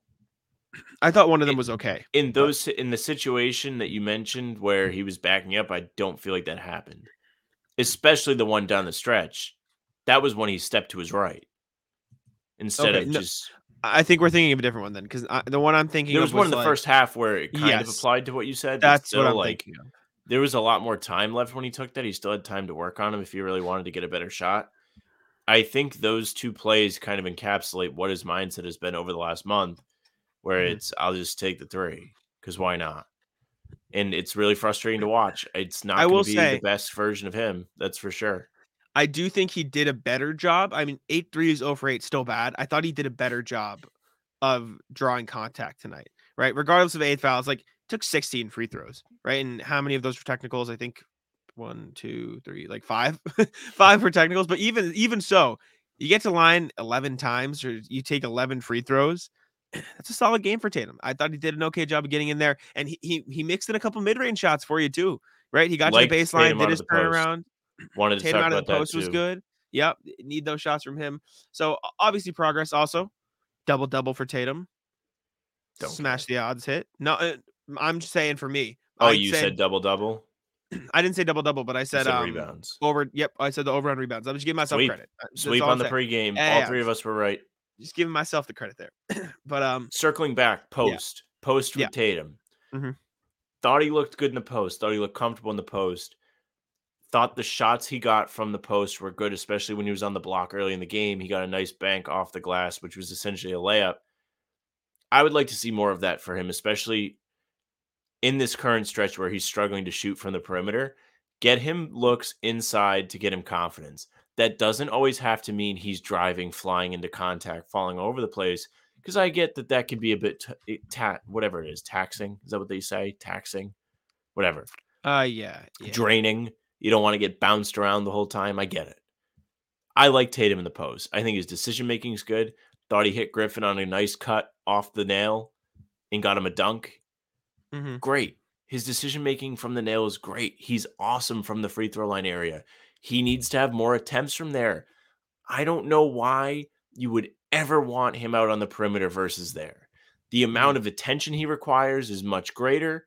I thought one of them it- was okay. In those in the situation that you mentioned where he was backing up, I don't feel like that happened. Especially the one down the stretch. That was when he stepped to his right. Instead Okay, of no, just I think we're thinking of a different one then, because the one I'm thinking there of was one in the like- first half where it kind of applied to what you said. That's what I'm like thinking of. there was a lot more time left when he took that. He still had time to work on him if he really wanted to get a better shot. I think those two plays kind of encapsulate what his mindset has been over the last month, where Mhm. it's I'll just take the three because why not? And it's really frustrating to watch. It's not going to be say- the best version of him, that's for sure. I do think he did a better job. I mean, eight threes, 0 for 8, still bad. I thought he did a better job of drawing contact tonight, right? Regardless of eight fouls, like took 16 free throws, right? And how many of those were technicals? I think one, two, three, like five, [laughs] five were technicals. But even even so, you get to line 11 times or you take 11 free throws. [clears throat] That's a solid game for Tatum. I thought he did an okay job of getting in there, and he he, he mixed in a couple mid range shots for you too, right? He got Liked to the baseline, did his turnaround. Wanted to Tatum talk out of about the that post was good. Yep, need those shots from him. So obviously progress. Also, double double for Tatum. Don't Smash the odds hit. No, uh, I'm just saying for me. Oh, I you said double double. [clears throat] I didn't say double double, but I said, said um, rebounds. over. Yep, I said the over on rebounds. I'm just giving myself Sweep. credit. Uh, that's Sweep on I'm the saying. pregame. Yeah, All yeah, three of us were right. Just giving myself the credit there. [clears throat] but um, Circling back, post, post with Yeah. Tatum. Mhm. Thought he looked good in the post. Thought he looked comfortable in the post. Thought the shots he got from the post were good, especially when he was on the block early in the game. He got a nice bank off the glass, which was essentially a layup. I would like to see more of that for him, especially in this current stretch where he's struggling to shoot from the perimeter. Get him looks inside to get him confidence. That doesn't always have to mean he's driving, flying into contact, falling over the place. Because I get that that can be a bit t- ta- whatever it is, taxing. Is that what they say? Taxing, whatever, Uh, yeah, yeah. draining. You don't want to get bounced around the whole time. I get it. I like Tatum in the post. I think his decision making is good. Thought he hit Griffin on a nice cut off the nail and got him a dunk. Mhm. Great. His decision making from the nail is great. He's awesome from the free throw line area. He needs to have more attempts from there. I don't know why you would ever want him out on the perimeter versus there. The amount of attention he requires is much greater.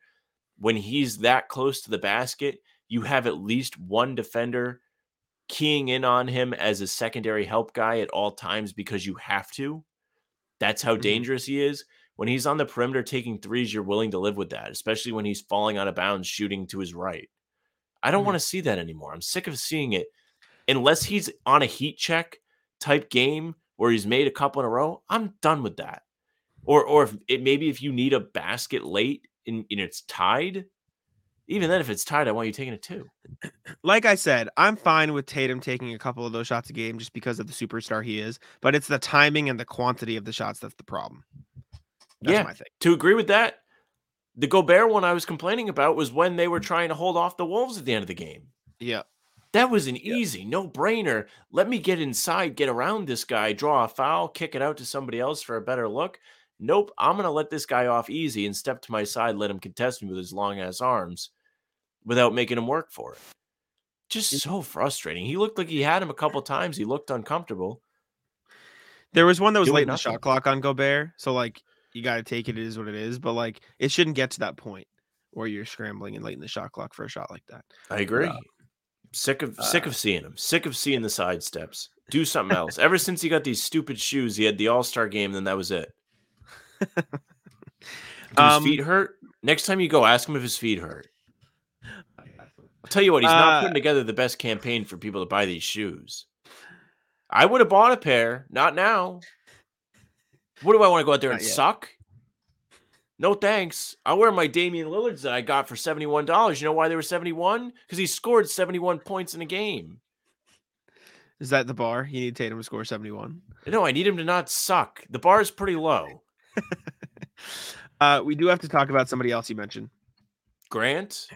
When he's that close to the basket, you have at least one defender keying in on him as a secondary help guy at all times because you have to. That's how Mhm. dangerous he is. When he's on the perimeter taking threes, you're willing to live with that, especially when he's falling out of bounds shooting to his right. I don't Mhm. want to see that anymore. I'm sick of seeing it. Unless he's on a heat check type game where he's made a couple in a row, I'm done with that. Or or if it maybe if you need a basket late and, and it's tied, even then if it's tied, I want you taking it too. Like I said, I'm fine with Tatum taking a couple of those shots a game just because of the superstar he is, but it's the timing and the quantity of the shots that's the problem. That's yeah, my thing. to agree with that, the Gobert one I was complaining about was when they were trying to hold off the Wolves at the end of the game. Yeah. That was an easy, no brainer. Let me get inside, get around this guy, draw a foul, kick it out to somebody else for a better look. Nope, I'm going to let this guy off easy and step to my side, let him contest me with his long ass arms without making him work for it. Just so frustrating. He looked like he had him a couple times. He looked uncomfortable. There was one that was late in the shot clock on Gobert, so like you got to take it, it is what it is, but like it shouldn't get to that point where you're scrambling and late in the shot clock for a shot like that. I agree. Uh, sick of sick of seeing him. Sick of seeing the side steps. Do something else. Ever since he got these stupid shoes, he had the All Star game. Then that was it. [laughs] Do his Um, feet hurt? Next time you go, ask him if his feet hurt. I'll tell you what, he's not Uh, putting together the best campaign for people to buy these shoes. I would have bought a pair, not now. What do I want to go out there and yet. suck? No thanks. I wear my Damian Lillards that I got for $71. You know why they were 71? Because he scored 71 points in a game. Is that the bar? You need Tatum to score 71. No, I need him to not suck. The bar is pretty low. [laughs] Uh, we do have to talk about somebody else you mentioned. Grant,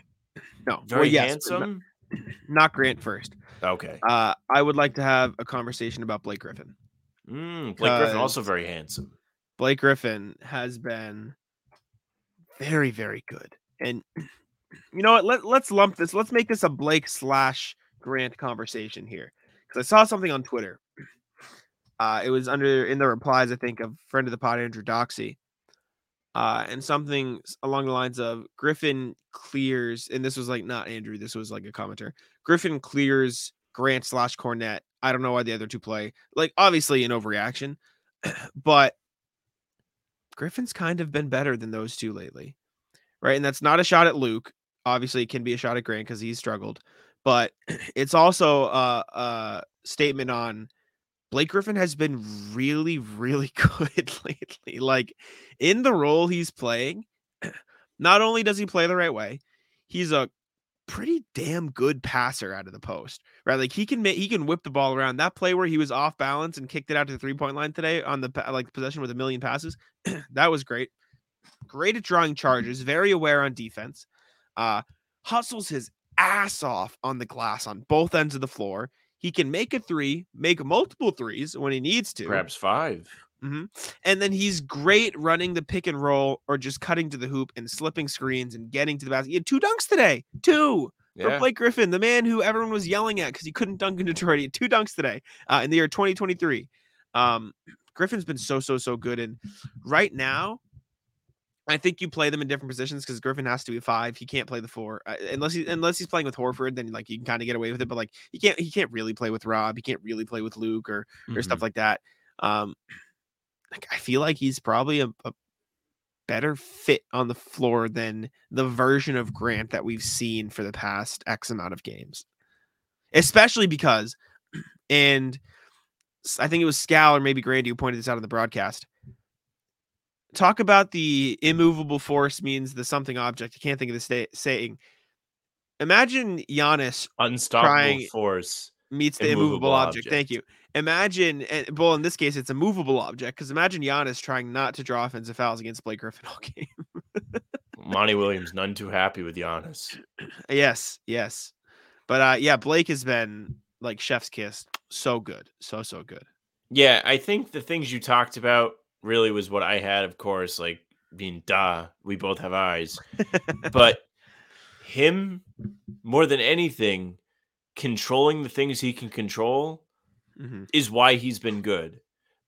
No, very well, yes, handsome. Not, not Grant first. Okay. Uh, I would like to have a conversation about Blake Griffin. Mm, Blake Griffin also very handsome. Blake Griffin has been very, very good. And [clears throat] you know what? Let, let's lump this. Let's make this a Blake slash Grant conversation here. Because I saw something on Twitter. [clears throat] Uh, it was under in the replies, I think, of friend of the pod, Andrew Doxy. Uh, and something along the lines of Griffin clears, and this was like not Andrew, this was like a commenter. Griffin clears Grant slash Kornet. I don't know why the other two play. Like, obviously, an overreaction, [clears throat] but Griffin's kind of been better than those two lately. Right. And that's not a shot at Luke. Obviously, it can be a shot at Grant because he's struggled, but [clears throat] it's also a, a statement on Blake Griffin has been really, really [laughs] good lately. Like in the role he's playing, [clears throat] not only does he play the right way, he's a pretty damn good passer out of the post. Right? Like he can make he can whip the ball around. That play where he was off balance and kicked it out to the three point line today on the like possession with a million passes, [clears throat] that was great. Great at drawing charges, very aware on defense. Uh hustles his ass off on the glass on both ends of the floor. He can make a three, make multiple threes when he needs to. Perhaps five. Mhm. And then he's great running the pick and roll or just cutting to the hoop and slipping screens and getting to the basket. He had two dunks today. Two for Blake Griffin, the man who everyone was yelling at because he couldn't dunk in Detroit. He had two dunks today uh, in the year 2023. Um, Griffin's been so, so, so good. And right now, I think you play them in different positions because Griffin has to be five. He can't play the four uh, unless he unless he's playing with Horford. Then like you can kind of get away with it. But like he can't he can't really play with Rob. He can't really play with Luke or or Mhm. stuff like that. Um, like I feel like he's probably a, a better fit on the floor than the version of Grant that we've seen for the past X amount of games. Especially because, [clears throat] and I think it was Scal or maybe Grandy who pointed this out on the broadcast. Talk about the immovable force means the something object. I can't think of the sta- saying. Imagine Giannis Unstoppable force. meets the immovable, Immovable object. Thank you. Imagine, and well, in this case, it's a movable object because imagine Giannis trying not to draw offensive fouls against Blake Griffin all [laughs] game. Monty Williams, none too happy with Giannis. [clears throat] yes, yes, but uh, yeah, Blake has been like chef's kiss, so good, so so good. Yeah, I think the things you talked about really was what I had, of course, like being duh, we both have eyes. [laughs] but him more than anything, controlling the things he can control hmm is why he's been good.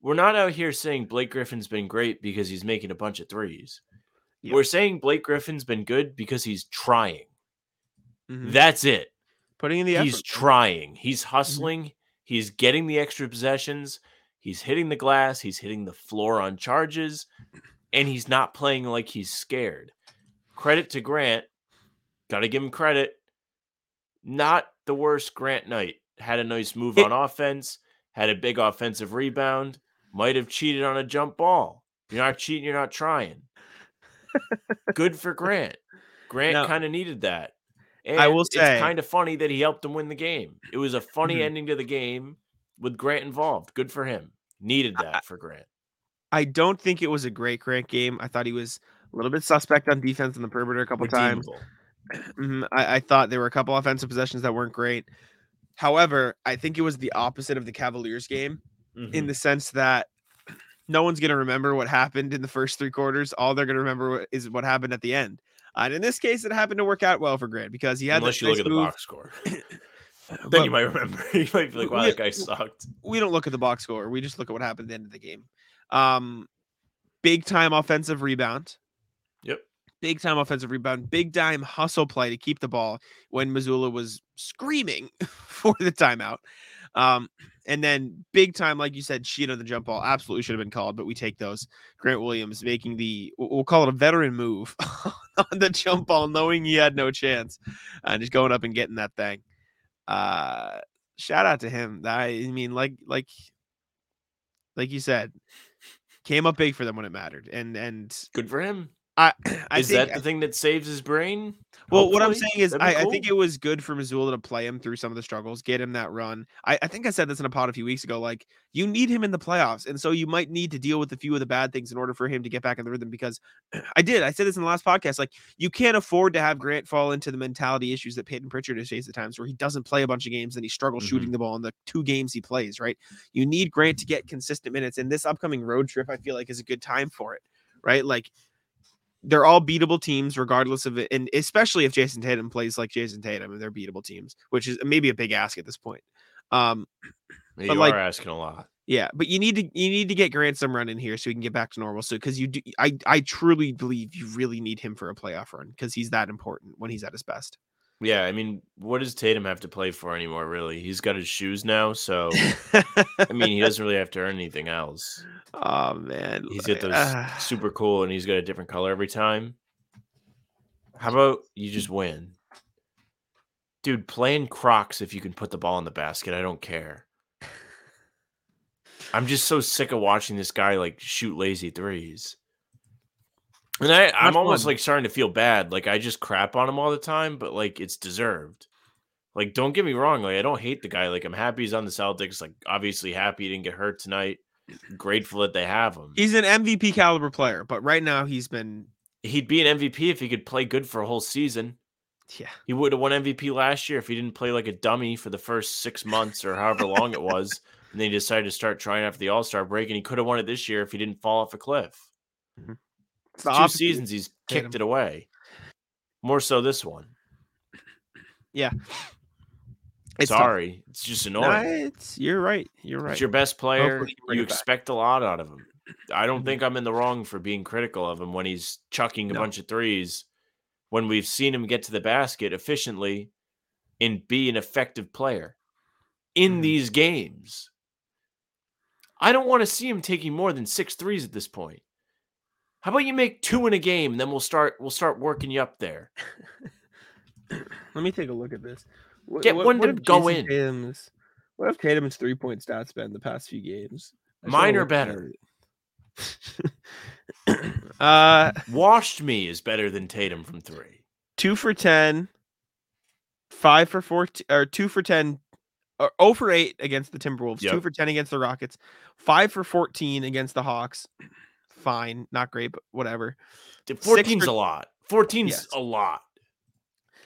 We're not out here saying Blake Griffin's been great because he's making a bunch of threes. Yep. We're saying Blake Griffin's been good because he's trying. hmm That's it. Putting in the effort. he's trying. He's hustling. He's getting the extra possessions. He's hitting the glass. He's hitting the floor on charges. And he's not playing like he's scared. Credit to Grant. Got to give him credit. Not the worst Grant night. Had a nice move on offense. Had a big offensive rebound. Might have cheated on a jump ball. You're not cheating. You're not trying. Good for Grant. Grant kind of needed that. I will say- it's kind of funny that he helped him win the game. It was a funny Mhm. ending to the game with Grant involved. Good for him. Needed that for Grant. I don't think it was a great Grant game. I thought he was a little bit suspect on defense on the perimeter a couple times. Redeemable. [clears throat] Mhm. I, I thought there were a couple offensive possessions that weren't great. However, I think it was the opposite of the Cavaliers game in Mhm. the sense that [clears throat] no one's going to remember what happened in the first three quarters. All they're going to remember is what happened at the end. Uh, and in this case, it happened to work out well for Grant because he had Unless you look at the box score, [clears throat] then but you might remember. [laughs] you might be like, "Wow, we- that guy sucked." we don't look at the box score. We just look at what happened at the end of the game. Um, big time offensive rebound. Yep. Big time offensive rebound. Big time hustle play to keep the ball when Mazzulla was screaming [laughs] for the timeout. Um, and then big time, like you said, cheat on the jump ball. Absolutely should have been called, but we take those. Grant Williams making the we'll call it a veteran move [laughs] on the jump ball, knowing he had no chance, and just going up and getting that thing. Uh, shout out to him. I, mean, like like like you said, came up big for them when it mattered, and and Good for him. I [clears throat] I Is think that the thing that saves his brain? Well, what I'm saying is, That'd be I, I think it was good for Mazzulla to play him through some of the struggles, get him that run. I, I think I said this in a pod a few weeks ago. Like, you need him in the playoffs. And so you might need to deal with a few of the bad things in order for him to get back in the rhythm. Because [clears throat] I did. I said this in the last podcast. Like, you can't afford to have Grant fall into the mentality issues that Peyton Pritchard has faced at times where he doesn't play a bunch of games and he struggles Mhm. shooting the ball in the two games he plays, right? You need Grant to get consistent minutes. And this upcoming road trip, I feel like, is a good time for it, right? Like, they're all beatable teams regardless of it and especially if jayson tatum plays like jayson tatum and they're beatable teams which is maybe a big ask at this point um [clears throat] You but, like- are asking a lot. yeah but you need to you need to get grant some run in here so he can get back to normal so because you do i i truly believe you really need him for a playoff run because he's that important when he's at his best Yeah, I mean, what does Tatum have to play for anymore? Really, he's got his shoes now, so [laughs] I mean, he doesn't really have to earn anything else. oh man He's got those Ah. super cool, and he's got a different color every time. How about you just win, dude? Playing Crocs if you can put the ball in the basket. I don't care. [laughs] I'm just so sick of watching this guy like shoot lazy threes. And I, I'm almost like starting to feel bad. Like I just crap on him all the time, but like it's deserved. Like, don't get me wrong. Like, I don't hate the guy. Like, I'm happy he's on the Celtics. Like, obviously happy he didn't get hurt tonight. Grateful that they have him. he's an mvp caliber player but right now he's been He'd be an MVP if he could play good for a whole season. yeah He would have won MVP last year if he didn't play like a dummy for the first six months or however long it was. And then he decided to start trying after the All Star break, and he could have won it this year if he didn't fall off a cliff. the Two seasons he's kicked Tatum. it away. More so this one. It's tough. Sorry, it's just No, annoying. it's you're right you're right It's your best player. Hopefully he can bring You it back. expect a lot out of him. I don't Mhm. think I'm in the wrong for being critical of him when he's chucking a No. bunch of threes. When we've seen him get to the basket efficiently and be an effective player in Mhm. these games. I don't want to see him taking more than six threes at this point. How about you make two in a game, and then we'll start we'll start working you up there. [coughs] Let me take a look at this. What, Get one to go Jayson in. Tatum's, what have Tatum's three point stats been the past few games? Mine are better. [coughs] uh, Washed me is better than Tatum from three. two for 10, five for 14, or two for 10, or 0 for 8 against the Timberwolves, two for 10 against the Rockets, five for 14 against the Hawks. Fine, not great, but whatever. Dude, 14's for- a lot. 14's Yes. a lot.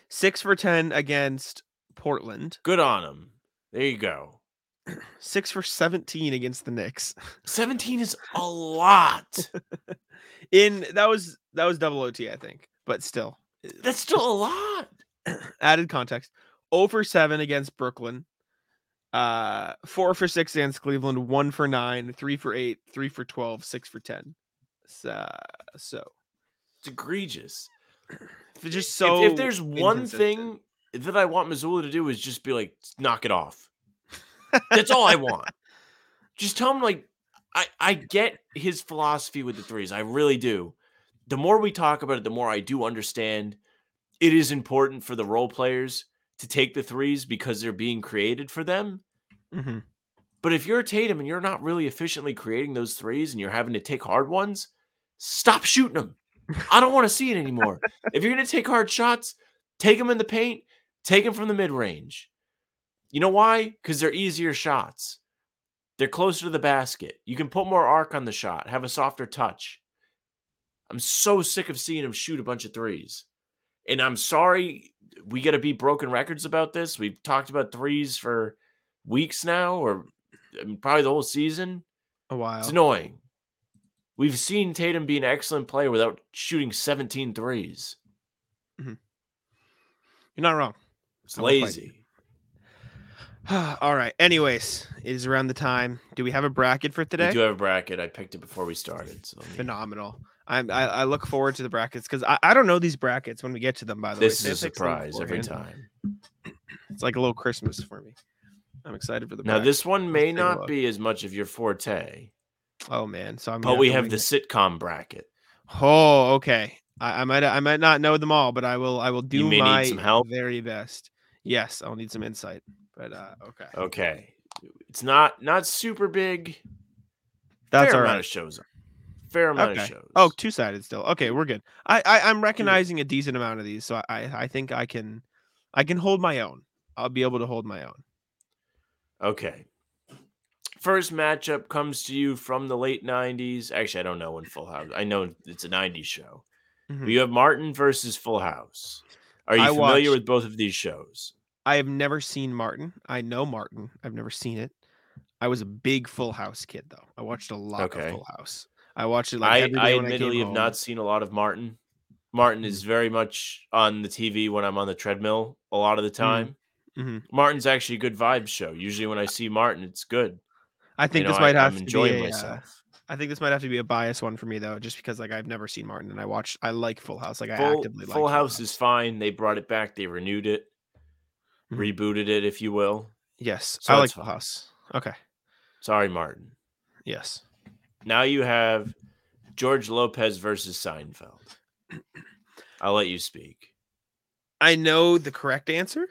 Six for 10 against Portland, Good on him. There you go. [clears throat] six for 17 against the Knicks. 17 is a lot. [laughs] In that was that was double OT, I think, but still That's still a lot. [clears throat] added context. 0 for 7 against Brooklyn. Uh, four for six against Cleveland, one for nine, three for eight, three for 12, six for 10. So, so It's egregious. [clears throat] If it's just so. if, there's one thing that I want Mazzulla to do is just be like, knock it off. That's all I want. [laughs] Just tell him like I I get his philosophy with the threes. I really do. The more we talk about it, the more I do understand it is important for the role players to take the threes because they're being created for them. Mhm. But if you're Tatum and you're not really efficiently creating those threes and you're having to take hard ones, stop shooting them. I don't want to see it anymore. if you're going to take hard shots, take them in the paint, take them from the mid range. You know why? Because they're easier shots. They're closer to the basket. You can put more arc on the shot, have a softer touch. I'm so sick of seeing him shoot a bunch of threes. And I'm sorry we got to be broken records about this. We've talked about threes for weeks now, or I mean, probably the whole season. A while. It's annoying. We've seen Tatum be an excellent player without shooting 17 threes. Mm-hmm. You're not wrong. It's lazy. [sighs] All right. Anyways, it is around the time. Do we have a bracket for today? We do have a bracket. I picked it before we started. So me- Phenomenal. I'm, I, I look forward to the brackets because I, I don't know these brackets when we get to them. By the this way, this is a They fix them surprise every time. It's like a little Christmas for me. I'm excited for the. Now, bracket. this one may a not be as much of your forte, Oh man, so I'm. but we have the it. sitcom bracket. Oh, okay. I, I might I might not know them all, but I will I will do my some help? very best. Yes, I'll need some insight. But uh okay. Okay. It's not not super big. That's fair all amount right. of shows. Fair amount of shows. Oh, two sided still. Okay, we're good. I, I I'm recognizing a decent amount of these, so I I think I can I can hold my own. I'll be able to hold my own. Okay. First matchup comes to you from the late 90s. Actually, I don't know when Full House. I know it's a 90s show. Mhm. You have Martin versus Full House. Are you I familiar watched- with both of these shows? I have never seen Martin. I know Martin. I've never seen it. I was a big Full House kid though. I watched a lot Okay. of Full House. I watched it like I, I admittedly I have came not seen a lot of Martin. Martin is very much on the TV when I'm on the treadmill a lot of the time. Mhm. Martin's actually a good vibes show. Usually when I see Martin, it's good. I think You know, this might I, have I'm to be a, uh, myself. I think this might have to be a bias one for me though, just because like I've never seen Martin and I watch I like Full House. Like I Full, actively like Full House is fine. They brought it back. They renewed it, Mhm. rebooted it, if you will. Yes, So I like Full. House. Okay. Sorry, Martin. Yes. Now you have George Lopez versus Seinfeld. [clears throat] I'll let you speak. I know the correct answer.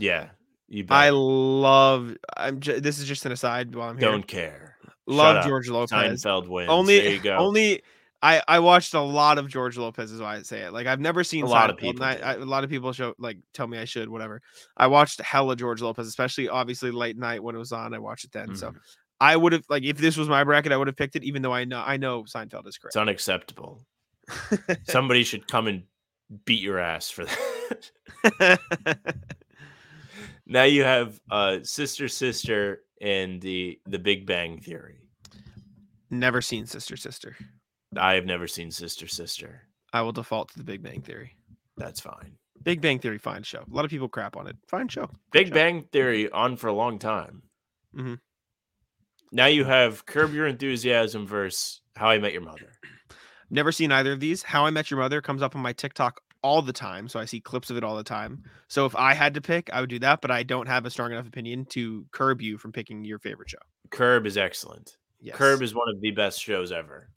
Yeah, you bet. I love. I'm. J- this is just an aside while I'm here. don't care. love. George Lopez. Seinfeld wins. Only, there you go. only. I I watched a lot of George Lopez. Is why I say it. Like I've never seen A lot of people I. I, a lot of people show like tell me I should. Whatever. I watched hella George Lopez, especially obviously late night when it was on. I watched it then. So Mhm. I would have like if this was my bracket, I would have picked it, even though I know I know Seinfeld is correct. it's unacceptable. [laughs] Somebody should come and beat your ass for that. [laughs] now you have uh sister sister and the the Big Bang Theory. Never seen Sister Sister. I have never seen Sister Sister. I will default to the Big Bang Theory. That's fine. Big Bang Theory, fine show. A lot of people crap on it. Fine show. Good Big show. Bang Theory on for a long time. Mm-hmm. Now you have Curb Your Enthusiasm versus How I Met Your Mother. [clears throat] Never seen either of these. How I Met Your Mother comes up on my TikTok all the time, so I see clips of it all the time. So if I had to pick, I would do that, but I don't have a strong enough opinion to curb you from picking your favorite show. Curb is excellent. Yes. Curb is one of the best shows ever.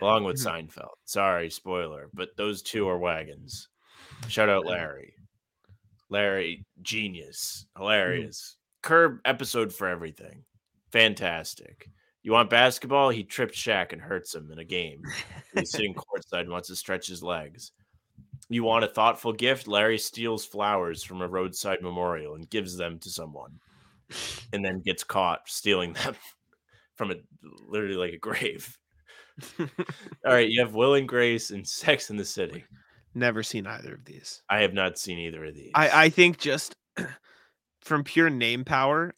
along with Mhm. Seinfeld. Sorry, spoiler, but those two are wagons. Shout out Larry. Larry, genius, Mm. hilarious. Curb episode for everything. Fantastic. You want basketball? He tripped Shaq and hurts him in a game. He's sitting [laughs] courtside and wants to stretch his legs. You want a thoughtful gift? Larry steals flowers from a roadside memorial and gives them to someone, and then gets caught stealing them [laughs] from a literally like a grave. [laughs] All right, you have Will and Grace and Sex in the City. Never seen either of these. I have not seen either of these. I I think just [clears throat] from pure name power,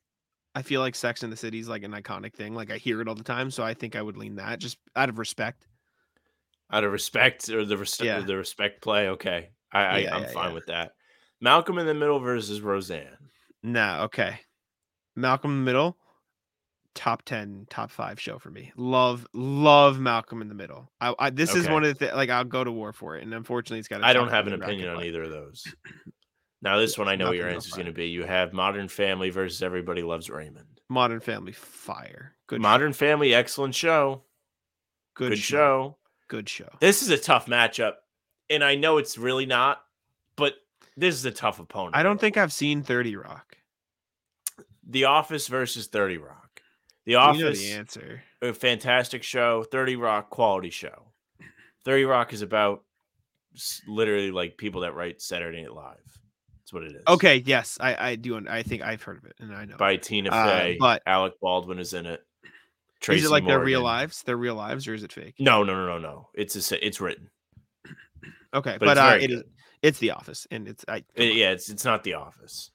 I feel like Sex in the City is like an iconic thing. Like I hear it all the time, so I think I would lean that just out of respect. Out of respect or the res- Yeah. the respect play. Okay, I, I Yeah, I'm yeah, fine with that. Malcolm in the Middle versus Roseanne. No, okay. Malcolm in the Middle, top ten, top five show for me. Love, love Malcolm in the Middle. I, I this is one of the th- like I'll go to war for it, and unfortunately, it's got. I don't have an opinion on either of those. [clears throat] Now this one I know what your answer is going to be. You have Modern Family versus Everybody Loves Raymond. Modern Family, fire, good, Modern Family, excellent show. good, Good, show. show. Good show. This is a tough matchup, and I know it's really not, but this is a tough opponent. I don't think I've seen Thirty Rock. The Office versus Thirty Rock. The You Office. know the answer. a fantastic show. 30 Rock quality show. 30 Rock is about literally like people that write Saturday Night Live. That's what it is. Okay, yes, I I do. I think I've heard of it, and I know. By Tina Uh, Fey. but- Alec Baldwin is in it. Is it like their real Morgan. lives? Their real lives, or is it fake? No, no, no, no, no. It's a, it's written. Okay, But, but, it's uh, it is. It's The Office, and it's I. Uh, come on. yeah, it's it's not The Office.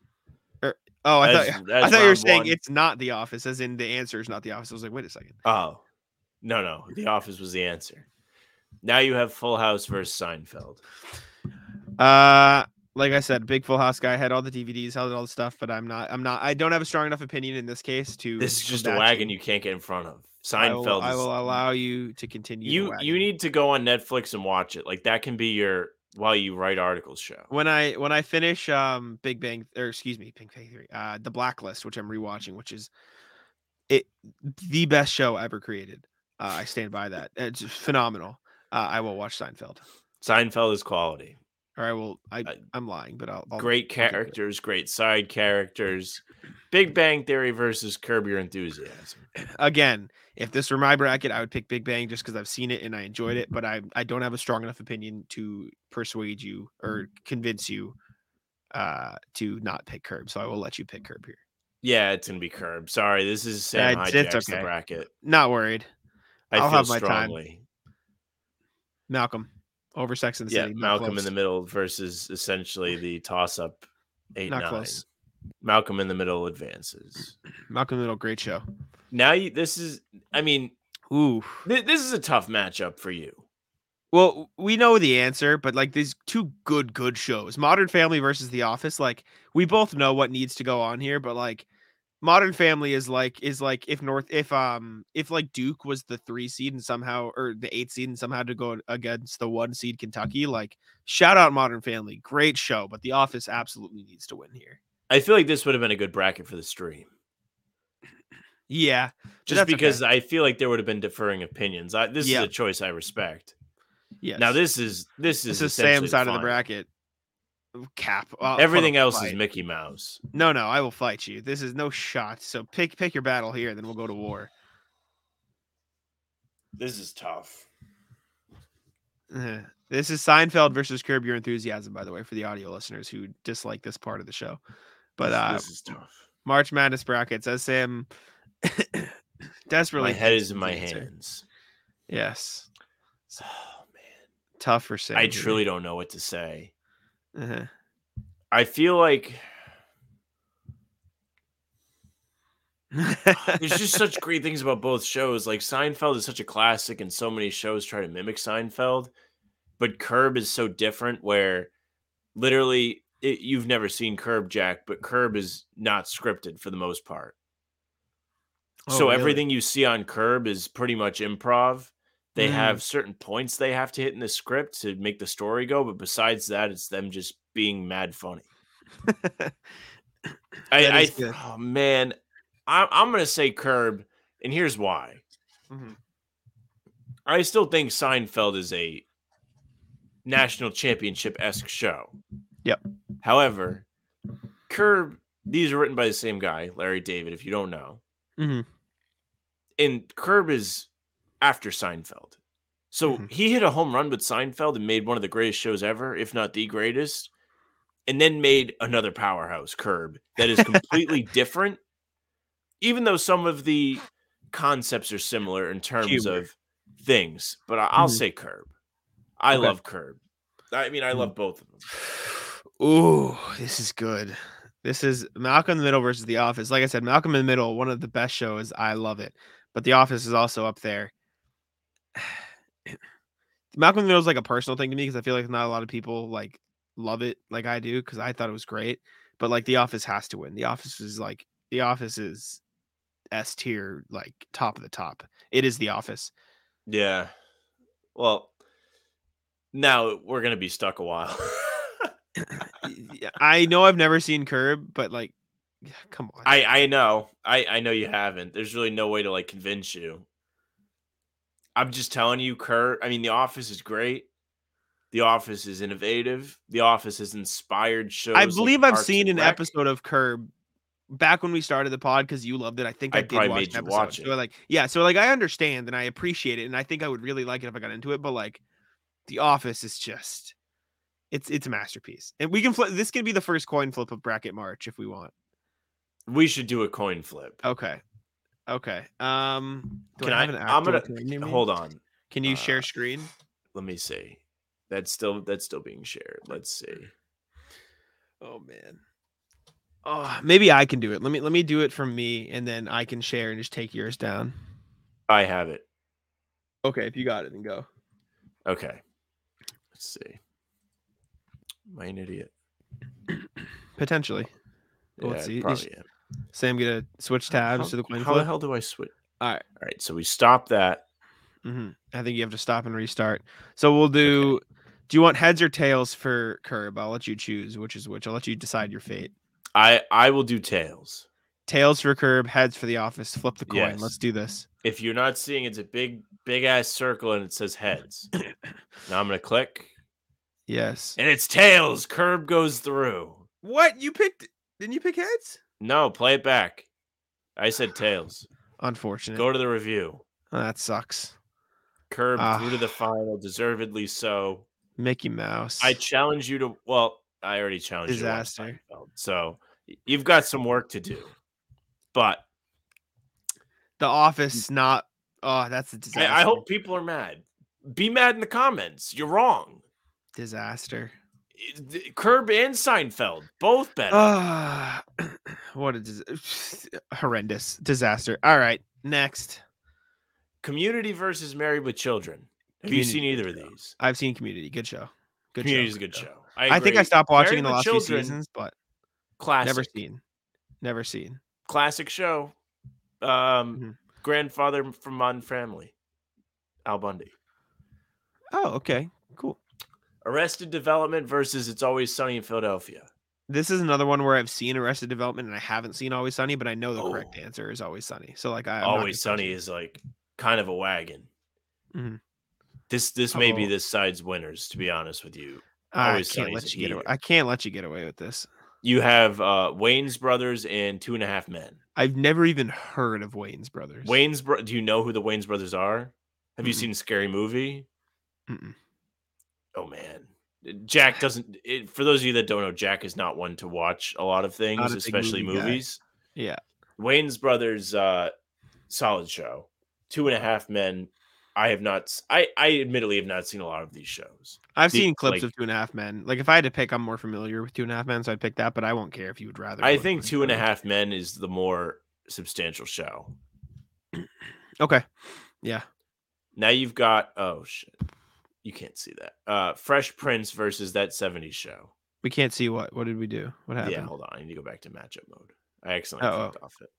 Oh, [laughs] I As- thought as I thought you were saying one- it's not The Office, as in the answer is not The Office. I was like, wait a second. Oh, no, no. The Office was the answer. Now you have Full House versus Seinfeld. Uh, like I said, big Full House guy had all the DVDs, held all the stuff, but I'm not. I'm not. I don't have a strong enough opinion in this case to. This is just a wagon you. you can't get in front of. I Seinfeld will, I will allow you to continue. you you need to go on Netflix and watch it. Like that can be your while you write articles show. when I when I finish um Big Bang or excuse me Big Bang Theory uh the Blacklist which I'm rewatching which is it the best show ever created uh, I stand by that it's phenomenal uh, I will watch Seinfeld Seinfeld is quality. Or Well, I I- I'm lying but I'll, I'll Great I'll characters, great side characters. [laughs] Big Bang Theory versus Curb Your Enthusiasm. [clears throat] again if this were my bracket I would pick Big Bang just because I've seen it and I enjoyed it but I I don't have a strong enough opinion to persuade you or convince you uh to not pick Curb so I will let you pick Curb here Yeah, it's gonna be Curb. Sorry, this is Sam it's hijacks the bracket. not worried I I'll feel have my time. Malcolm over Sex and the Yeah, City. Malcolm in the middle versus essentially the toss up eight Not nine. close. Malcolm in the middle advances. [clears throat] Malcolm in the Middle, great show. Now you this is I mean, Ooh. th- this is a tough matchup for you. Well, we know the answer, but like these two good, good shows, Modern Family versus The Office. Like we both know what needs to go on here, but like Modern Family is like is like if North if um if like Duke was the three seed and somehow or the eight seed and somehow had to go against the one seed Kentucky, like shout out Modern Family, great show, but The Office absolutely needs to win here. I feel like this would have been a good bracket for the stream. Yeah, Just that's okay. because I feel like there would have been differing opinions. I, this Yeah. is a choice I respect. Yeah. Now this is this is this is Sam's side of the bracket. Cap. I'll Everything up a else is. Mickey Mouse. No, no, I will fight you. This is no shot. So pick pick your battle here, then we'll go to war. This is tough. Uh, [laughs] This is Seinfeld versus Curb Your Enthusiasm, by the way, for the audio listeners who dislike this part of the show. But This- uh this is tough. March Madness brackets, as Sam [coughs] desperately My head is in my answer. hands. Yes, [sighs] Oh man, tough for Sam. I truly don't know what to say. Uh-huh. I feel like [laughs] there's just such great things about both shows. Like Seinfeld is such a classic, and so many shows try to mimic Seinfeld. But Curb is so different, where literally it, you've never seen Curb Jack, but Curb is not scripted for the most part. Oh, so really? everything you see on Curb is pretty much improv. They Mm. have certain points they have to hit in the script to make the story go, but besides that, it's them just being mad funny. [laughs] I, I oh man, I'm I'm gonna say Curb, and here's why. Mhm. I still think Seinfeld is a national championship esque show. Yep. However, Curb, these are written by the same guy, Larry David, if you don't know. hmm And Curb is after Seinfeld. So Mhm. he hit a home run with Seinfeld and made one of the greatest shows ever, if not the greatest. And then made another powerhouse, Curb, that is completely [laughs] different. Even though some of the concepts are similar in terms Humor. of things, but I- I'll Mhm. say Curb. I Okay. love Curb. I mean, I Mhm. love both of them. Ooh, this is good. This is Malcolm in the Middle versus The Office. Like I said, Malcolm in the Middle, one of the best shows. I love it. But The Office is also up there. [sighs] Malcolm in the Middle is like a personal thing to me because I feel like not a lot of people like love it like I do because I thought it was great. But like The Office has to win. The Office is like The Office is S tier, like top of the top. It is The Office. Yeah. Well, now we're gonna be stuck a while. [laughs] I know I've never seen Curb, but like, [sighs] come on. I I know. I I know you haven't. There's really no way to like convince you. I'm just telling you, Kurt. I mean, The Office is great. The Office is innovative. The Office has inspired shows. I like believe I've Parks seen an Rec. episode of Curb back when we started the pod because you loved it. I think I, I did probably watch made episode. watch So it. like, yeah, so like I understand and I appreciate it, and I think I would really like it if I got into it. But like, The Office is just, it's it's a masterpiece, and we can flip. This could be the first coin flip of bracket March if we want. We should do a coin flip. Okay, okay. Um, do Can I I? have an I'm actual gonna hold on. Can you uh, share screen? Let me see. That's still that's still being shared. Let's see. Oh man. Oh, maybe I can do it. Let me let me do it from me, and then I can share and just take yours down. I have it. Okay, if you got it, then go. Okay. Let's see. Am I an idiot? Potentially. Yeah, let's see. Probably sh- am. Sam gonna switch tabs how, to the coin How the hell do I switch? All right. All right, so we stop that. hmm I think you have to stop and restart. So we'll do. Do you want heads or tails for curb? I'll let you choose which is which. I'll let you decide your fate. I I will do tails. Tails for curb, heads for the office. Flip the coin. Yes. Let's do this. If you're not seeing, it's a big big ass circle and it says heads. [coughs] now I'm gonna click, Yes. and it's tails. Curb goes through. What you picked? Didn't you pick heads? No, play it back. I said tails. [sighs] Unfortunate. Go to the review. Oh, that sucks. Curb through to Ah. the final, deservedly so. Mickey Mouse. I challenge you to. Well, I already challenged Disaster. you. So you've got some work to do. But the Office. Not. Oh, that's a disaster. I, I hope people are mad. Be mad in the comments. You're wrong. disaster. Curb and Seinfeld, both better. Ah, [sighs] what a dis- [sighs] horrendous disaster. All right, next. Community versus Married with Children. Have you Community, seen either of these? I've seen Community. Good show. Good Community is a good show. show. I, think I stopped watching Married in the last few seasons, but Classic. never seen. Never seen. Classic show. Um, Mhm. grandfather from Modern Family. Al Bundy. Oh, okay, cool. Arrested Development versus It's Always Sunny in Philadelphia. This is another one where I've seen Arrested Development and I haven't seen Always Sunny, but I know the correct Oh. answer is Always Sunny. So like I Always Sunny is like kind of a wagon. Mhm. This this may be Oh. this side's winners, to be honest with you. Always I can't Sunny's let you get away. I can't let you get away with this. You have uh Wayans brothers and Two and a Half Men. I've never even heard of Wayans brothers. Wayans bro- do you know who the Wayans brothers are? Have you Mm-mm. seen Scary Movie? Mm-mm. Oh man. Jack doesn't it, for those of you that don't know, Jack is not one to watch a lot of things, Not a big especially movie guy. movies. Yeah. Wayans brothers uh solid show. Two and a half men. I have not I I admittedly have not seen a lot of these shows. I've The- seen clips like- of Two and a Half Men. Like if I had to pick, I'm more familiar with Two and a Half Men, so I'd pick that. But I won't care if you would rather. I think Two and a. Half Men is the more substantial show. [clears throat] Okay. Yeah. Now you've got oh shit. You can't see that. Uh Fresh Prince versus that 70s show. We can't see what. What did we do? What happened? Yeah, hold on. I need to go back to matchup mode. I accidentally Uh-oh. clicked off it.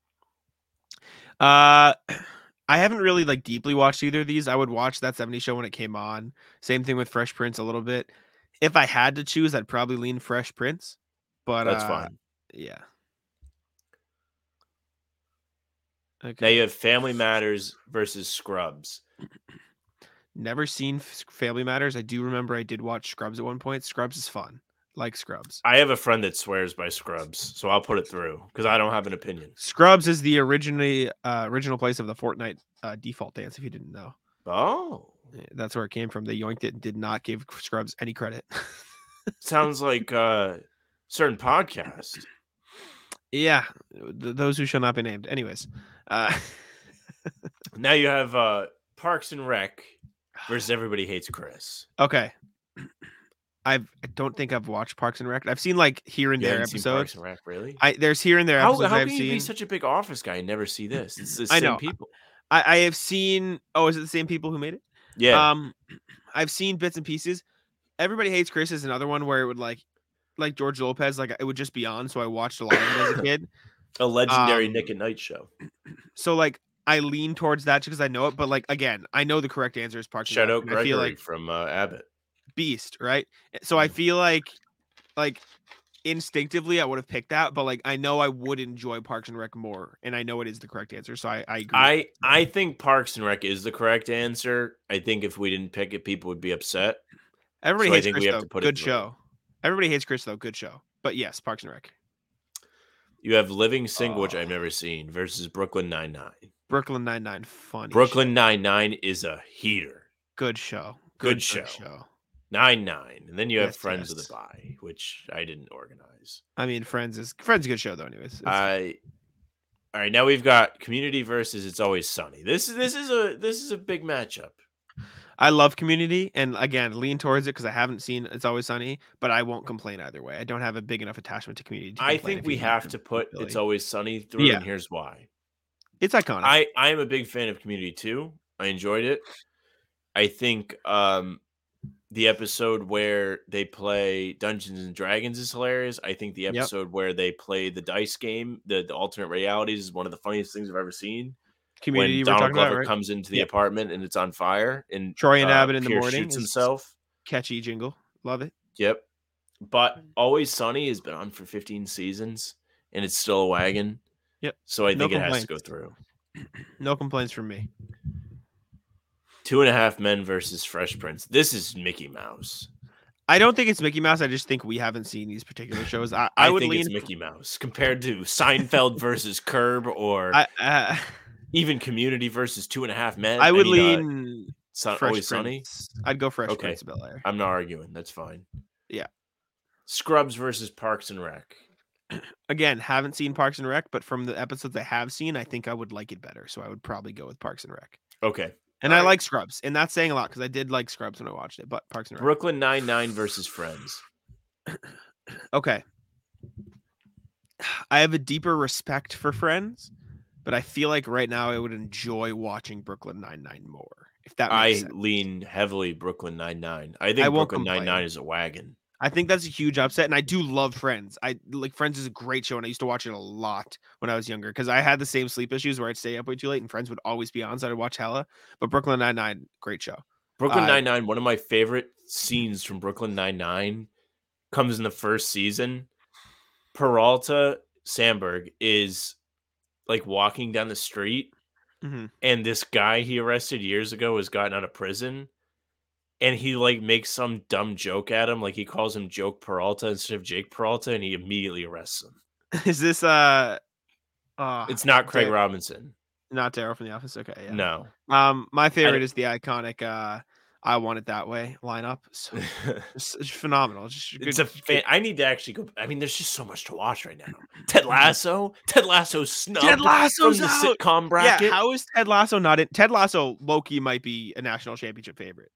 Uh, [clears throat] I haven't really like deeply watched either of these. I would watch that 70 show when it came on. Same thing with Fresh Prince a little bit. If I had to choose, I'd probably lean Fresh Prince. But That's uh, fine. Yeah. Okay. Now you have Family Matters versus Scrubs. [clears throat] Never seen Family Matters. I do remember I did watch Scrubs at one point. Scrubs is fun. Like Scrubs. I have a friend that swears by Scrubs, so I'll put it through because I don't have an opinion. Scrubs is the originally uh, original place of the Fortnite uh, default dance. If you didn't know, Oh, Eh, that's where it came from. They yoinked it and did not give Scrubs any credit. [laughs] sounds like a certain podcast. yeah, th- those who shall not be named. Anyways, uh, [laughs] Now you have uh Parks and Rec versus Everybody Hates Chris. okay. [clears throat] I've I don't think I've watched Parks and Rec. I've seen like here and You there seen Parks and Rec, really? I there's here and there how episodes how can you be such a big Office guy and never see this? It's [clears throat] the I same know. people. I, I have seen. Oh, is it the same people who made it? Yeah, Um, [clears throat] I've seen bits and pieces. Everybody hates Chris is another one where it would like, like George Lopez, like it would just be on. So I watched a lot of it as a [coughs] kid. a legendary um, Nick at Nite show. So like I lean towards that because I know it. But like again, I know the correct answer is Parks and Shout Rec, out and I Gregory feel like from uh, Abbott. Beast, right? Eh, so I mm-hmm. feel like, like instinctively I would have picked that, but like I know I would enjoy Parks and Rec more, and I know it is the correct answer. So I I agree. I I think Parks and Rec is the correct answer. I think if we didn't pick it, people would be upset. Everybody so I hates Chris have though. to put Good show. Everybody hates Chris though. Good show. But yes, Parks and Rec. You have Living Single, which I've Oh. never seen, versus Brooklyn Nine Nine. Brooklyn Nine Nine. Funny. Brooklyn. Nine Nine is a heater. Good show. Good good show. Nine Nine, and then you have Yes, Friends of the Bye, which I didn't organize. I mean, Friends is Friends is a good show though. Anyways, I. All right, now we've got Community versus It's Always Sunny. This is this is a this is a big matchup. I love Community, and again, lean towards it because I haven't seen It's Always Sunny, but I won't complain either way. I don't have a big enough attachment to Community. To I think we have to put It's Always Sunny through, Yeah. and here's why. It's iconic. I I am a big fan of Community too. I enjoyed it. I think um the episode where they play Dungeons and Dragons is hilarious. I think the Yep. episode where they play the dice game, the, the alternate realities, is one of the funniest things I've ever seen. Community. when Donald Glover about right? comes into the Yep. apartment and it's on fire, and Troy and uh, Abed in the morning shoots himself. catchy jingle. Love it. Yep. But Always Sunny has been on for 15 seasons, and it's still a wagon. Yep. So I No think it has to go through. [clears throat] No complaints from me. Two and a Half Men versus Fresh Prince. This is Mickey Mouse. I don't think it's Mickey Mouse. I just think we haven't seen these particular shows. I, I, I, would think lean. it's Mickey Mouse compared to Seinfeld [laughs] versus Curb or I, uh, even Community versus Two and a Half Men. I would mean, uh, lean Sun, Fresh Always Sunny. Prince. I'd go Fresh Okay. Prince Bel Air. I'm not arguing. That's fine. Yeah. Scrubs versus Parks and Rec. [clears throat] Again, haven't seen Parks and Rec, but from the episodes I have seen, I think I would like it better. So I would probably go with Parks and Rec. Okay. And I Alright. like Scrubs, and that's saying a lot because I did like Scrubs when I watched it. But Parks and Rec. Brooklyn Nine Nine versus Friends. [clears throat] Okay. I have a deeper respect for Friends, but I feel like right now I would enjoy watching Brooklyn Nine Nine more. If that I sense. lean heavily Brooklyn Nine Nine. I think won't Brooklyn Nine. Nine is a wagon. I think that's a huge upset, and I do love Friends. I like Friends is a great show, and I used to watch it a lot when I was younger because I had the same sleep issues where I'd stay up way too late, and Friends would always be on, so I'd watch hella. But Brooklyn Nine Nine, great show. Brooklyn Uh, Nine Nine. One of my favorite scenes from Brooklyn Nine Nine comes in the first season. Peralta Samberg is like walking down the street, Mhm. and this guy he arrested years ago has gotten out of prison. And he like makes some dumb joke at him, like he calls him Joke Peralta instead of Jake Peralta, and he immediately arrests him. [laughs] Is this uh? uh It's not Craig Dar- Robinson. not Daryl from The Office. Okay, yeah. No. Um, my favorite don't- is the iconic uh, "I Want It That Way" lineup. So [laughs] it's, it's phenomenal. Just a it's a fan. I need to actually go. I mean, there's just so much to watch right now. Ted [laughs] Lasso. Ted Lasso snubbed Ted Lasso's from the out! sitcom bracket. Yeah, how is Ted Lasso not in? Ted Lasso, Loki might be a national championship favorite.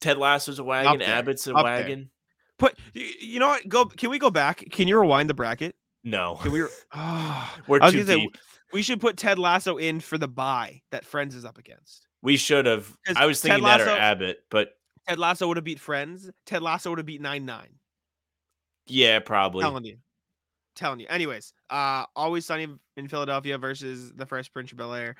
Ted Lasso's a wagon. there, Abbott's a up there. wagon. Put you know what? Go. Can we go back? Can you rewind the bracket? No, Can we? [laughs] Ah, we're too gonna say, deep. we should put Ted Lasso in for the buy that Friends is up against. We should have. I was thinking that or Abbott, but Ted Lasso would have beat Friends. Ted Lasso would have beat Nine Nine. yeah, probably. Telling you. Telling you. Anyways, uh Always Sunny in Philadelphia versus The Fresh Prince of Bel Air.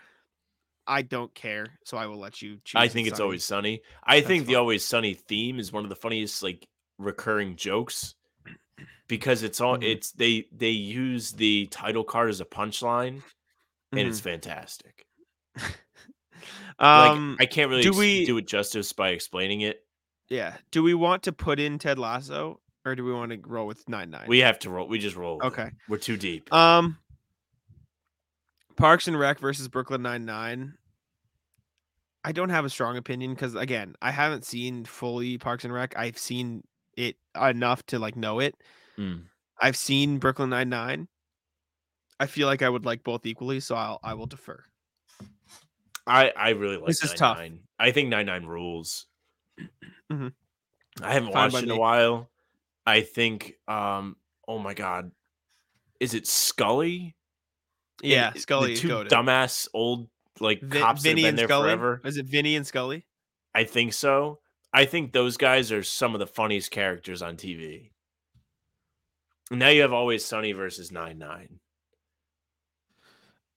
I don't care, so I will let you choose. I think it's Sunny. always sunny. I That's think the always sunny theme is one of the funniest like recurring jokes because it's all Mhm. it's they they use the title card as a punchline and it's Mhm. fantastic. [laughs] Like Um, I can't really do we- do it justice by explaining it. yeah. Do we want to put in Ted Lasso or do we want to roll with nine nine? We have to roll. We just roll. with it. Okay. we're too deep. Um, Parks and Rec versus Brooklyn Nine Nine. I don't have a strong opinion because again, I haven't seen fully Parks and Rec. I've seen it enough to like know it. Mm. I've seen Brooklyn Nine Nine. I feel like I would like both equally, so I'll I will defer. I I really like This is nine tough. nine. I think nine nine rules. Mhm. I haven't Fine watched it in a while. I think. Um. Oh my god. Is it Scully? And Yeah, the Scully is two goated. dumbass old like Vi- cops Vinny that have and been there Scully. forever. Was it Vinny and Scully? I think so. I think those guys are some of the funniest characters on TV. Now you have Always Sunny versus Nine Nine.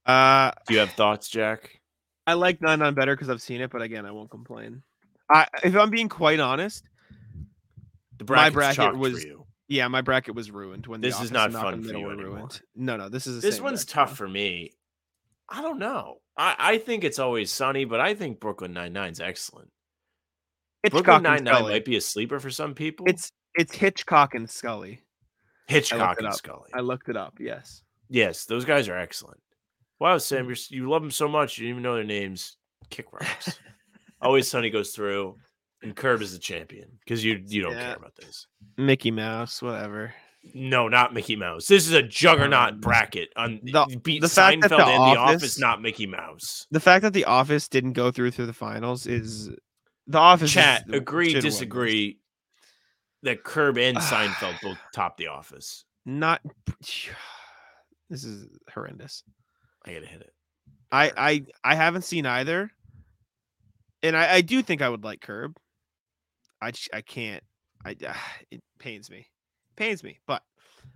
Uh, Do you have thoughts, Jack? I like Nine Nine better because I've seen it, but again, I won't complain. I, if I'm being quite honest, The My bracket was-. Yeah, my bracket was ruined when The This is not fun for you anymore. ruined. No, no, this is This one's bracket tough for me. I don't know. I, I think it's always sunny, but I think Brooklyn Nine Nine's excellent. Hitchcock Brooklyn Nine Nine might be a sleeper for some people. It's it's Hitchcock and Scully. Hitchcock and. Scully. I looked it up. Yes. yes, those guys are excellent. Wow, Sam, Mm. you love them so much you didn't even know their names. Kick rocks. [laughs] always Sunny goes through, and Curb is the champion because you you don't Yeah. care about this. Mickey Mouse, whatever. No, not Mickey Mouse. This is a juggernaut Um, bracket. On the- beat the fact that The and The Office, Office- not Mickey Mouse. The fact that The Office didn't go through through the finals is The Office. Chat, the- agree, should win disagree. That Curb and [sighs] Seinfeld both top The Office. Not. [sighs] This is horrendous. I gotta hit it. I I I haven't seen either, and I I do think I would like Curb. I I can't. I [sighs] it pains me, pains me. But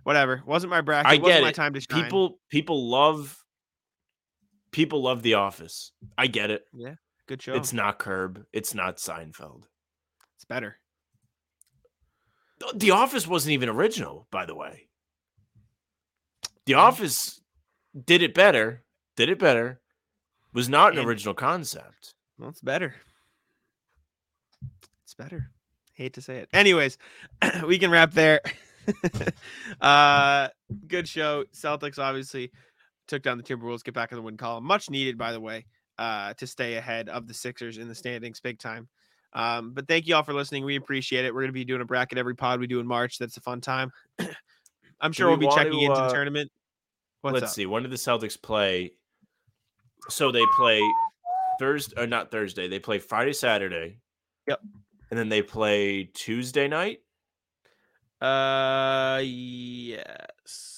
whatever. Wasn't my bracket. I wasn't get my time to shine. People people love people love The Office. I get it. Yeah, good show. It's not Curb. It's not Seinfeld. it's better. The Office wasn't even original, by the way. The Office did it better. Did it better. Was not an And- original concept. Well, it's better. It's better. Hate to say it. Anyways, [clears throat] we can wrap there. [laughs] uh good show. Celtics obviously took down the Timberwolves, get back in the win column. Much needed, by the way, uh, to stay ahead of the Sixers in the standings big time. Um, but thank you all for listening. We appreciate it. We're gonna be doing a bracket every pod we do in March. That's a fun time. [clears throat] I'm sure we we'll be checking to, into uh, the tournament. What's Let's up? see. When did the Celtics play? So they play Thursday or not Thursday. They play Friday, Saturday. Yep. And then they play Tuesday night. Uh yes.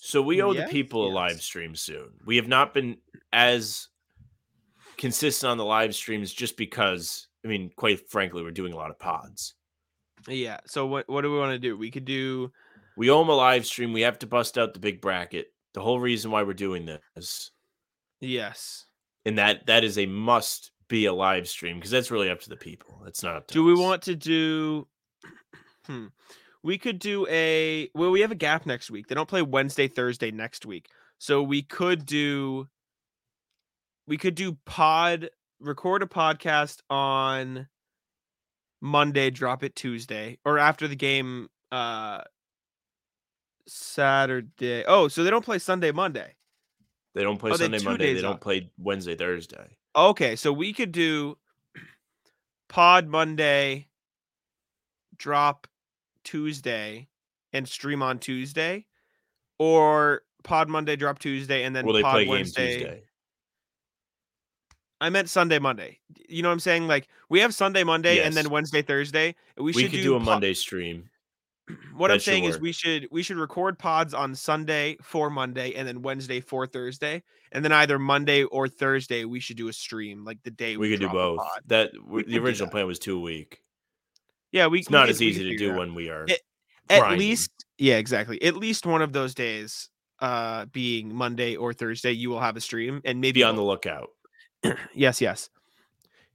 So we owe Yes, the people a live stream soon. We have not been as consistent on the live streams just because I mean, quite frankly, we're doing a lot of pods. Yeah. So what what do we want to do? We could do We owe them a live stream. We have to bust out the big bracket. The whole reason why we're doing this, yes. and that that is a must be a live stream because that's really up to the people. It's not up to Do we want to do [clears throat] hmm. We could do a well, we have a gap next week. They don't play Wednesday, Thursday next week. So we could do we could do pod record a podcast on Monday, drop it Tuesday, or after the game uh Saturday. Oh, so they don't play Sunday, Monday. They don't play Oh, Sunday, Monday. They don't play Wednesday, Thursday. Okay, so we could do pod Monday, drop Tuesday, and stream on Tuesday, or pod Monday, drop Tuesday, and then Will pod Wednesday. Tuesday? I meant Sunday, Monday. You know what I'm saying? Like we have Sunday, Monday, and then Wednesday, Thursday. We, We, should could do, a po- Monday stream. [clears throat] What I'm saying is we should we should record pods on Sunday for Monday, and then Wednesday for Thursday, and then either Monday or Thursday we should do a stream like the day We could do both. That We the original plan was two a week. Yeah, we It's we not could- as easy to do when we are. It- at least yeah exactly at least one of those days uh being monday or thursday you will have a stream and maybe be on the lookout. [clears throat] yes yes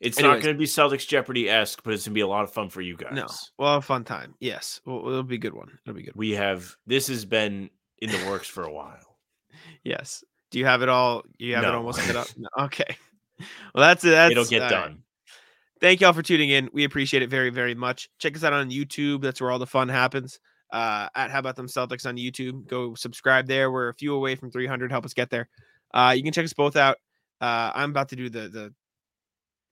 It's Anyways. not going to be Celtics Jeopardy esque, but it's going to be a lot of fun for you guys. no well a fun time yes well, it'll be a good one it'll be good one. We have this has been in the works for a [laughs] while. yes do you have it all you have it almost set up [laughs] No, okay [laughs] Well, that's it. That's, It'll get uh, done. Thank y'all for tuning in. We appreciate it very, very much. Check us out on YouTube. That's where all the fun happens. Uh, at How About Them Celtics on YouTube. Go subscribe there. We're a few away from 300. Help us get there. Uh, you can check us both out. Uh, I'm about to do the the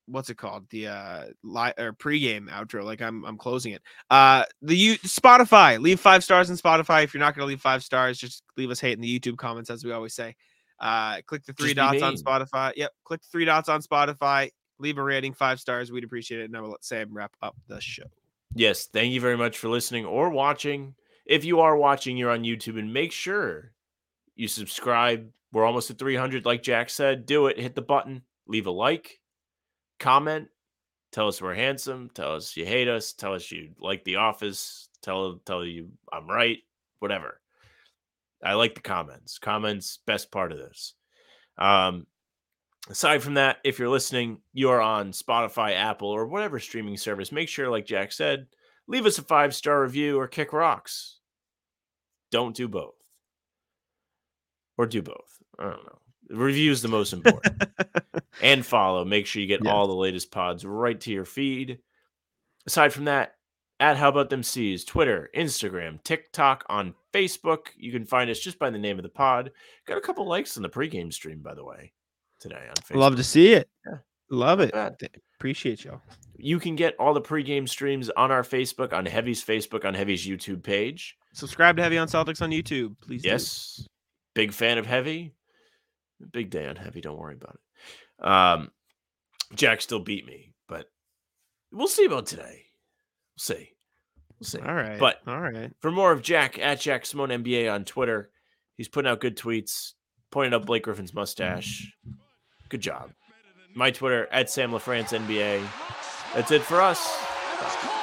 what's it called the uh li- or pregame outro like i'm i'm closing it uh the you spotify leave five stars in spotify if you're not going to leave five stars just leave us hate in the youtube comments as we always say uh click the three dots on spotify yep click three dots on spotify leave a rating five stars we'd appreciate it and i will let sam wrap up the show Yes, thank you very much for listening or watching. If you are watching, you're on YouTube, and make sure you subscribe. We're almost at 300, like Jack said. Do it. Hit the button. Leave a like. Comment. Tell us we're handsome. Tell us you hate us. Tell us you like The Office. Tell tell you I'm right. Whatever. I like the comments. Comments best part of this. Um, aside from that, if you're listening, you are on Spotify, Apple, or whatever streaming service, make sure, like Jack said, leave us a five star review or kick rocks. Don't do both. Or do both. I don't know. Review is the most important. [laughs] and follow. Make sure you get Yes. all the latest pods right to your feed. Aside from that, at How About Them C's, Twitter, Instagram, TikTok, on Facebook. You can find us just by the name of the pod. Got a couple likes on the pregame stream, by the way, today on Facebook. love to see it Yeah. love it. Appreciate y'all You can get all the pregame streams on our Facebook, on Heavy's Facebook, on Heavy's YouTube page. subscribe to heavy on celtics on youtube please do. Yes. Big fan of Heavy. Big day on Heavy. Don't worry about it. Um, Jack still beat me, but we'll see about today. We'll see. We'll see. all right But all right for more of Jack at Jack Simone NBA on Twitter, he's putting out good tweets, pointing out Blake Griffin's mustache. Good job. My Twitter at Sam LaFrance NBA. That's it for us.